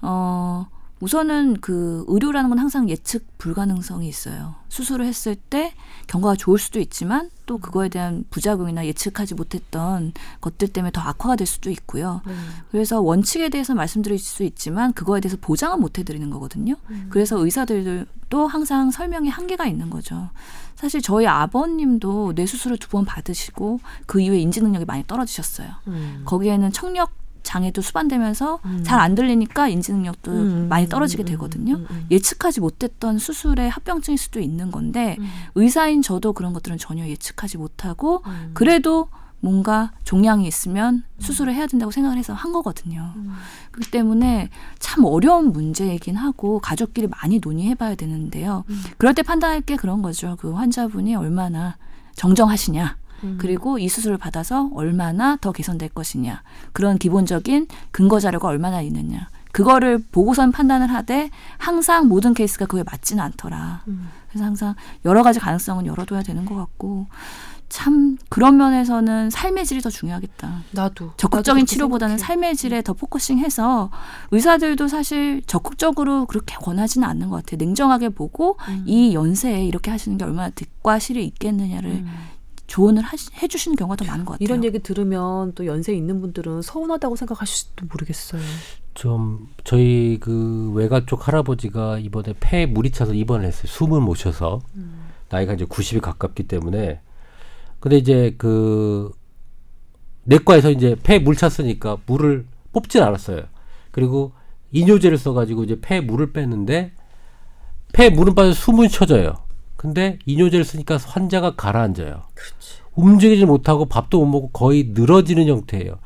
어 우선은 그 의료라는 건 항상 예측 불가능성이 있어요. 수술을 했을 때 경과가 좋을 수도 있지만 또 그거에 대한 부작용이나 예측하지 못했던 것들 때문에 더 악화가 될 수도 있고요. 네. 그래서 원칙에 대해서 말씀드릴 수 있지만 그거에 대해서 보장은 못 해드리는 거거든요. 음. 그래서 의사들도 항상 설명에 한계가 있는 거죠. 사실 저희 아버님도 뇌 수술을 두 번 받으시고 그 이후에 인지 능력이 많이 떨어지셨어요. 음. 거기에는 청력 장애도 수반되면서 음. 잘안 들리니까 인지 능력도 음, 많이 음, 떨어지게 음, 되거든요. 음, 음. 예측하지 못했던 수술의 합병증일 수도 있는 건데 음. 의사인 저도 그런 것들은 전혀 예측하지 못하고 음. 그래도 뭔가 종양이 있으면 수술을 해야 된다고 생각을 해서 한 거거든요. 음. 그렇기 때문에 참 어려운 문제이긴 하고 가족끼리 많이 논의해 봐야 되는데요. 음. 그럴 때 판단할 게 그런 거죠. 그 환자분이 얼마나 정정하시냐. 음. 그리고 이 수술을 받아서 얼마나 더 개선될 것이냐. 그런 기본적인 근거 자료가 얼마나 있느냐. 그거를 보고선 판단을 하되 항상 모든 케이스가 그에 맞지는 않더라. 음. 그래서 항상 여러 가지 가능성은 열어둬야 되는 것 같고 참 그런 면에서는 삶의 질이 더 중요하겠다. 나도 적극적인 나도 치료보다는 생각해. 삶의 질에 더 focusing해서 의사들도 사실 적극적으로 그렇게 권하지는 않는 것 같아요. 냉정하게 보고 음. 이 연세에 이렇게 하시는 게 얼마나 득과 실이 있겠느냐를 음. 조언을 하시, 해주시는 경우가 더 많은 것 같아요. 이런 얘기 들으면 또 연세 있는 분들은 서운하다고 생각하실지도 모르겠어요. 좀 저희 그 외가 쪽 할아버지가 이번에 폐에 물이 차서 입원을 했어요. 숨을 못 쉬어서 나이가 이제 90이 가깝기 때문에 근데 이제 그 내과에서 이제 폐에 물 찼으니까 물을 뽑진 않았어요. 그리고 이뇨제를 써가지고 이제 폐에 물을 뺐는데 폐에 물은 빠져 숨은 쉬어져요. 근데 이뇨제를 쓰니까 환자가 가라앉아요. 움직이지 못하고 밥도 못 먹고 거의 늘어지는 형태예요.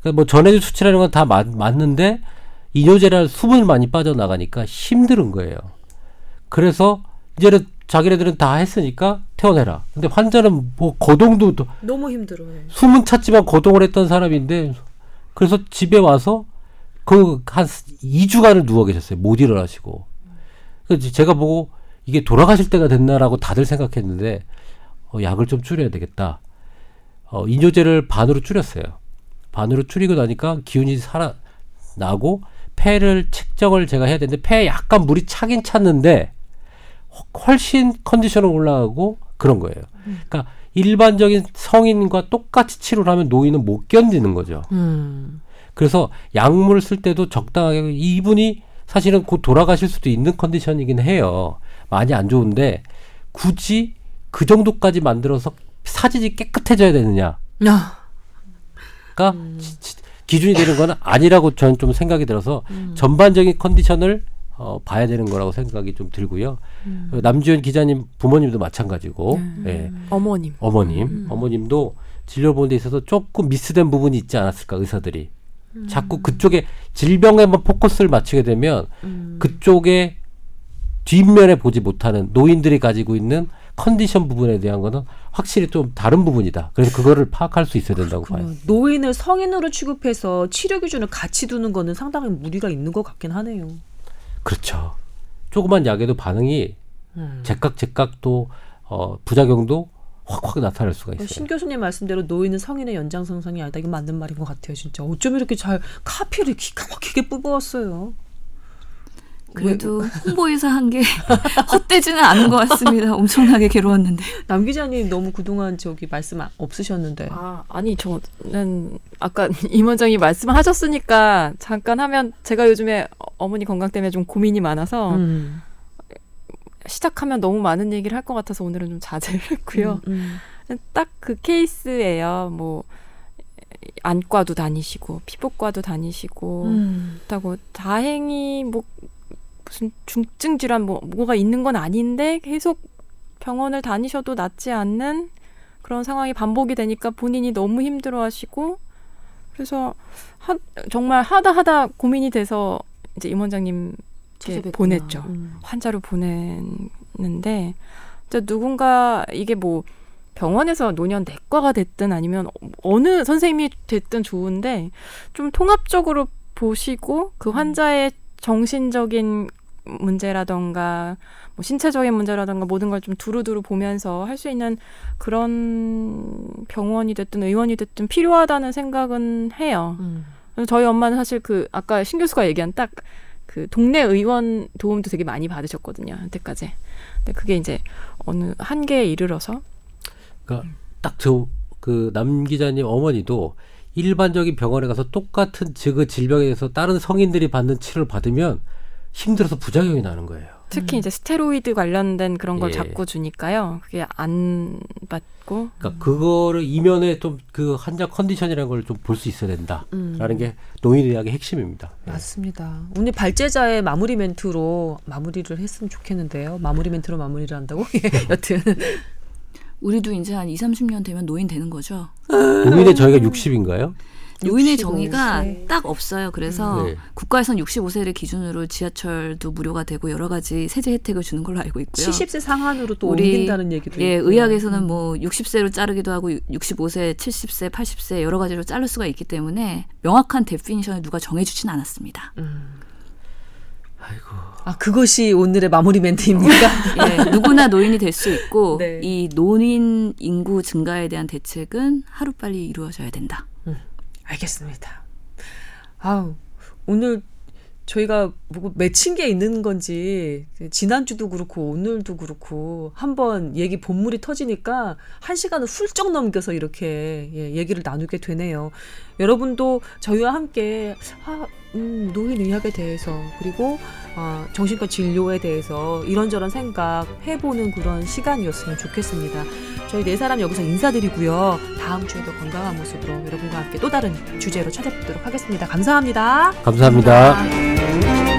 그러니까 뭐 전해질 수치라는 건 다 맞는데 이뇨제라 수분이 많이 빠져나가니까 힘든 거예요. 그래서 이제는 자기네들은 다 했으니까 퇴원해라. 근데 환자는 뭐 거동도 또 너무 힘들어요. 숨은 찼지만 거동을 했던 사람인데 그래서 집에 와서 그 한 2주간을 누워 계셨어요. 못 일어나시고. 그래서 제가 보고 이게 돌아가실 때가 됐나라고 다들 생각했는데 어, 약을 좀 줄여야 되겠다. 어, 인조제를 반으로 줄였어요. 반으로 줄이고 나니까 기운이 살아 나고 폐를 측정을 제가 해야 되는데 폐에 약간 물이 차긴 찼는데 훨씬 컨디션은 올라가고 그런 거예요. 그러니까 일반적인 성인과 똑같이 치료를 하면 노인은 못 견디는 거죠. 음. 그래서 약물을 쓸 때도 적당하게 이분이 사실은 곧 돌아가실 수도 있는 컨디션이긴 해요. 많이 안 좋은데 굳이 그 정도까지 만들어서 사진이 깨끗해져야 되느냐? 아. 가 지- 지- 기준이 되는 건 아니라고 저는 좀 생각이 들어서 음. 전반적인 컨디션을 어, 봐야 되는 거라고 생각이 좀 들고요. 음. 어, 남주현 기자님 부모님도 마찬가지고 네. 예, 어머님. 어머님 음. 어머님도 진료 보는 데 있어서 조금 미스된 부분이 있지 않았을까 의사들이 음. 자꾸 그쪽에 질병에만 포커스를 맞추게 되면 음. 그쪽에 뒷면에 보지 못하는 노인들이 가지고 있는 컨디션 부분에 대한 거는 확실히 좀 다른 부분이다. 그래서 그거를 파악할 수 있어야 된다고 봐요. 노인을 성인으로 취급해서 치료 기준을 같이 두는 거는 상당히 무리가 있는 것 같긴 하네요. 그렇죠. 조그만 약에도 반응이 음. 제깍 제깍 또 어, 부작용도 확확 나타날 수가 있어요. 신 교수님 말씀대로 노인은 성인의 연장선상이 아니다. 이건 맞는 말인 것 같아요, 진짜. 어쩜 이렇게 잘 카피를 기가 막히게 뽑아왔어요. 그래도 홍보회사 한게 헛되지는 않은 것 같습니다. 엄청나게 괴로웠는데. 남 기자님 너무 그동안 저기 말씀 아- 없으셨는데. 아, 아니 저는 아까 임 원장이 말씀하셨으니까 잠깐 하면 제가 요즘에 어- 어머니 건강 때문에 좀 고민이 많아서 음. 시작하면 너무 많은 얘기를 할 것 같아서 오늘은 좀 자제를 했고요. 음, 딱그 케이스예요. 뭐 안과도 다니시고 피부과도 다니시고 음. 그렇다고 다행히 뭐 무슨 중증 질환 뭐 뭐가 있는 건 아닌데 계속 병원을 다니셔도 낫지 않는 그런 상황이 반복이 되니까 본인이 너무 힘들어하시고 그래서 하, 정말 하다 하다 고민이 돼서 이제 임 찾아뵙구나. 보냈죠. 음. 환자로 보냈는데 진짜 누군가 이게 뭐 병원에서 노년 내과가 됐든 아니면 어느 선생님이 됐든 좋은데 좀 통합적으로 보시고 그 환자의 정신적인 문제라던가 뭐 신체적인 문제라던가 모든 걸 좀 두루두루 보면서 할 수 있는 그런 병원이 됐든 의원이 됐든 필요하다는 생각은 해요. 음. 저희 엄마는 사실 그 아까 신 교수가 얘기한 딱 그 동네 의원 도움도 되게 많이 받으셨거든요. 한때까지. 근데 그게 이제 어느 한계에 이르러서 그러니까 딱 저 그 남 기자님 어머니도 일반적인 병원에 가서 똑같은 그 질병에 대해서 다른 성인들이 받는 치료를 받으면 힘들어서 부작용이 나는 거예요. 특히 이제 스테로이드 관련된 그런 걸 예. 자꾸 주니까요. 그게 안 받고 그러니까 그거를 이면에 좀 그 환자 컨디션이라는 걸 좀 볼 수 있어야 된다라는 음. 게 노인의학의 핵심입니다. 예. 맞습니다. 오늘 발제자의 마무리 멘트로 마무리를 했으면 좋겠는데요. 마무리 멘트로 마무리를 한다고? 예, 여튼. 우리도 이제 한 2, 30년 되면 노인 되는 거죠. 노인의 저희가 60인가요? 노인의 65세. 정의가 딱 없어요. 그래서 네. 국가에선 65세를 기준으로 지하철도 무료가 되고 여러 가지 세제 혜택을 주는 걸로 알고 있고요. 70세 상한으로 또 우리- 옮긴다는 얘기도 예, 있고요. 의학에서는 뭐 60세로 자르기도 하고 65세, 70세, 80세 여러 가지로 자를 수가 있기 때문에 명확한 definition을 누가 정해주진 않았습니다. 음. 아, 그것이 오늘의 마무리 멘트입니까? 예, 누구나 노인이 될 수 있고 네. 이 노인 인구 증가에 대한 대책은 하루빨리 이루어져야 된다. 알겠습니다. 아우, 오늘 저희가 뭐 맺힌 게 있는 건지 지난주도 그렇고 오늘도 그렇고 한번 얘기 본물이 터지니까 한 시간을 훌쩍 넘겨서 이렇게 예, 얘기를 나누게 되네요. 여러분도 저희와 함께 아, 음, 노인 의학에 대해서 그리고 아, 정신과 진료에 대해서 이런저런 생각 해보는 그런 시간이었으면 좋겠습니다. 저희 네 사람 여기서 인사드리고요. 다음 주에도 건강한 모습으로 여러분과 함께 또 다른 주제로 찾아뵙도록 하겠습니다. 감사합니다. 감사합니다. 아,